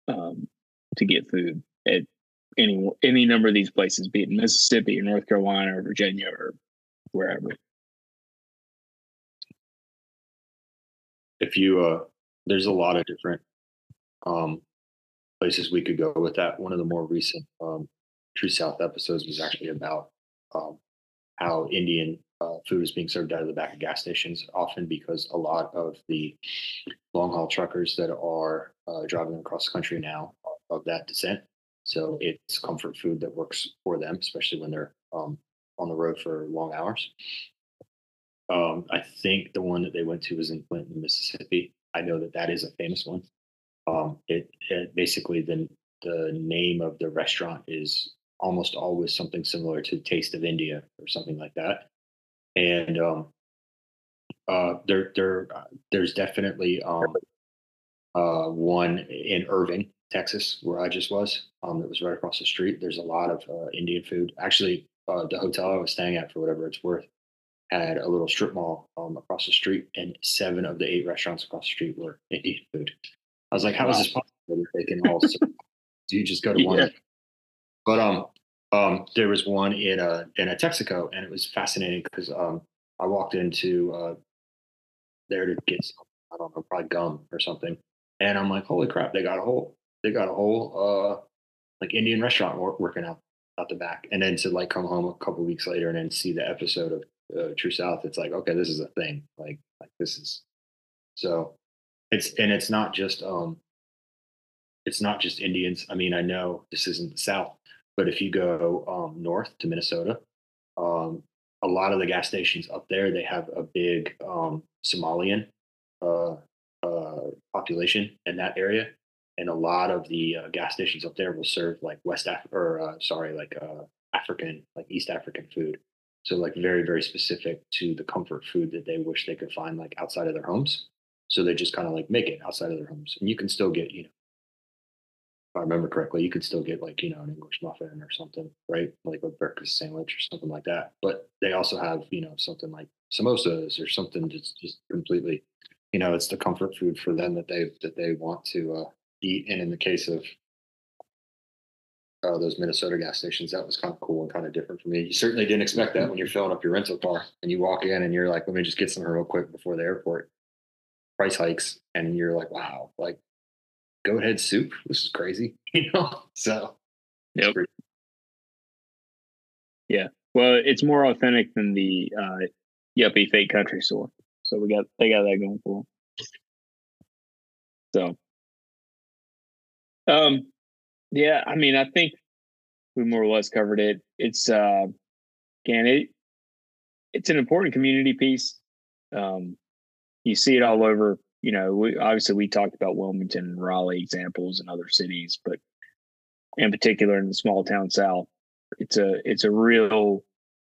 um, to get food any any number of these places, be it Mississippi or North Carolina or Virginia or wherever. If you, uh, there's a lot of different um, places we could go with that. One of the more recent um, True South episodes was actually about um, how Indian uh, food is being served out of the back of gas stations, often because a lot of the long haul truckers that are uh, driving across the country now are of that descent. So it's comfort food that works for them, especially when they're um, on the road for long hours. Um, I think the one that they went to was in Clinton, Mississippi. I know that that is a famous one. Um, it, it basically the the name of the restaurant is almost always something similar to Taste of India or something like that and um, uh, there there uh, there's definitely um, uh, one in Irving, Texas, where I just was. Um, it was right across the street. There's a lot of uh, Indian food. Actually, uh, the hotel I was staying at, for whatever it's worth, had a little strip mall um, across the street, and seven of the eight restaurants across the street were Indian food. I was like, "How wow. is this possible? They can all do you just go to yeah. one?" But um, um, there was one in a in a Texaco, and it was fascinating because um, I walked into uh, there to get some, I don't know, probably gum or something, and I'm like, holy crap, they got a whole they got a whole uh, like Indian restaurant working out out the back, and then to like come home a couple weeks later and then see the episode of uh, True South, it's like okay, this is a thing, like like this is so it's and it's not just um it's not just Indians. I mean, I know this isn't the South, but if you go um, north to Minnesota, um, a lot of the gas stations up there they have a big um, Somalian uh, uh, population in that area, and a lot of the uh, gas stations up there will serve like West Af- or uh, sorry, like uh, African, like East African food. So like very, very specific to the comfort food that they wish they could find like outside of their homes. So they just kind of like make it outside of their homes. And you can still get, you know, if I remember correctly, you could still get like, you know, an English muffin or something, right? Like a breakfast sandwich or something like that. But they also have, you know, something like samosas or something just just completely, you know, it's the comfort food for them that they that they want to uh, eat. And in the case of uh, those Minnesota gas stations, that was kind of cool and kind of different for me. You certainly didn't expect that when you're filling up your rental car and you walk in and you're like, let me just get some real quick before the airport. Price hikes, and you're like, wow, like goat head soup. This is crazy, you know. So, Yep. pretty- Well, it's more authentic than the uh, yuppie fake country store. So we got they got that going for them. So, um, yeah, I mean, I think we more or less covered it. It's uh, again, it it's an important community piece. Um, you see it all over. You know, we obviously we talked about Wilmington and Raleigh examples and other cities, but in particular in the small town South, it's a it's a real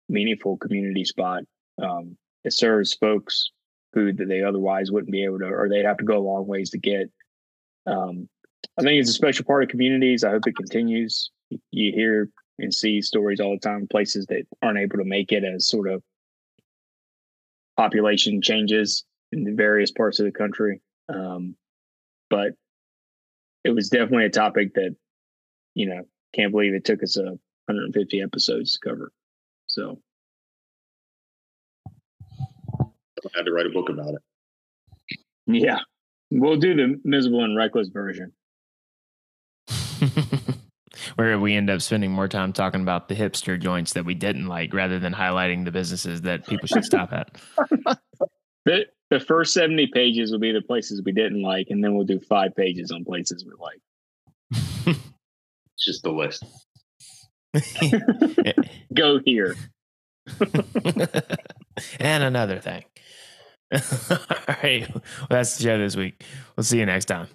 meaningful community spot. Um, it serves folks food that they otherwise wouldn't be able to, or they'd have to go a long ways to get. Um, I think it's a special part of communities. I hope it continues. You- hear and see stories all the time, places that aren't able to make it as sort of population changes in the various parts of the country. Um, but it was definitely a topic that, you know, can't believe it took us a 150 episodes to cover. So I had to write a book about it. yeah, we'll do the miserable and reckless version. Where we end up spending more time talking about the hipster joints that we didn't like rather than highlighting the businesses that people should stop at. The, the first 70 pages will be the places we didn't like, and then we'll do five pages on places we like. It's just the list. Go here. and another thing. All right. Well, that's the show this week. We'll see you next time.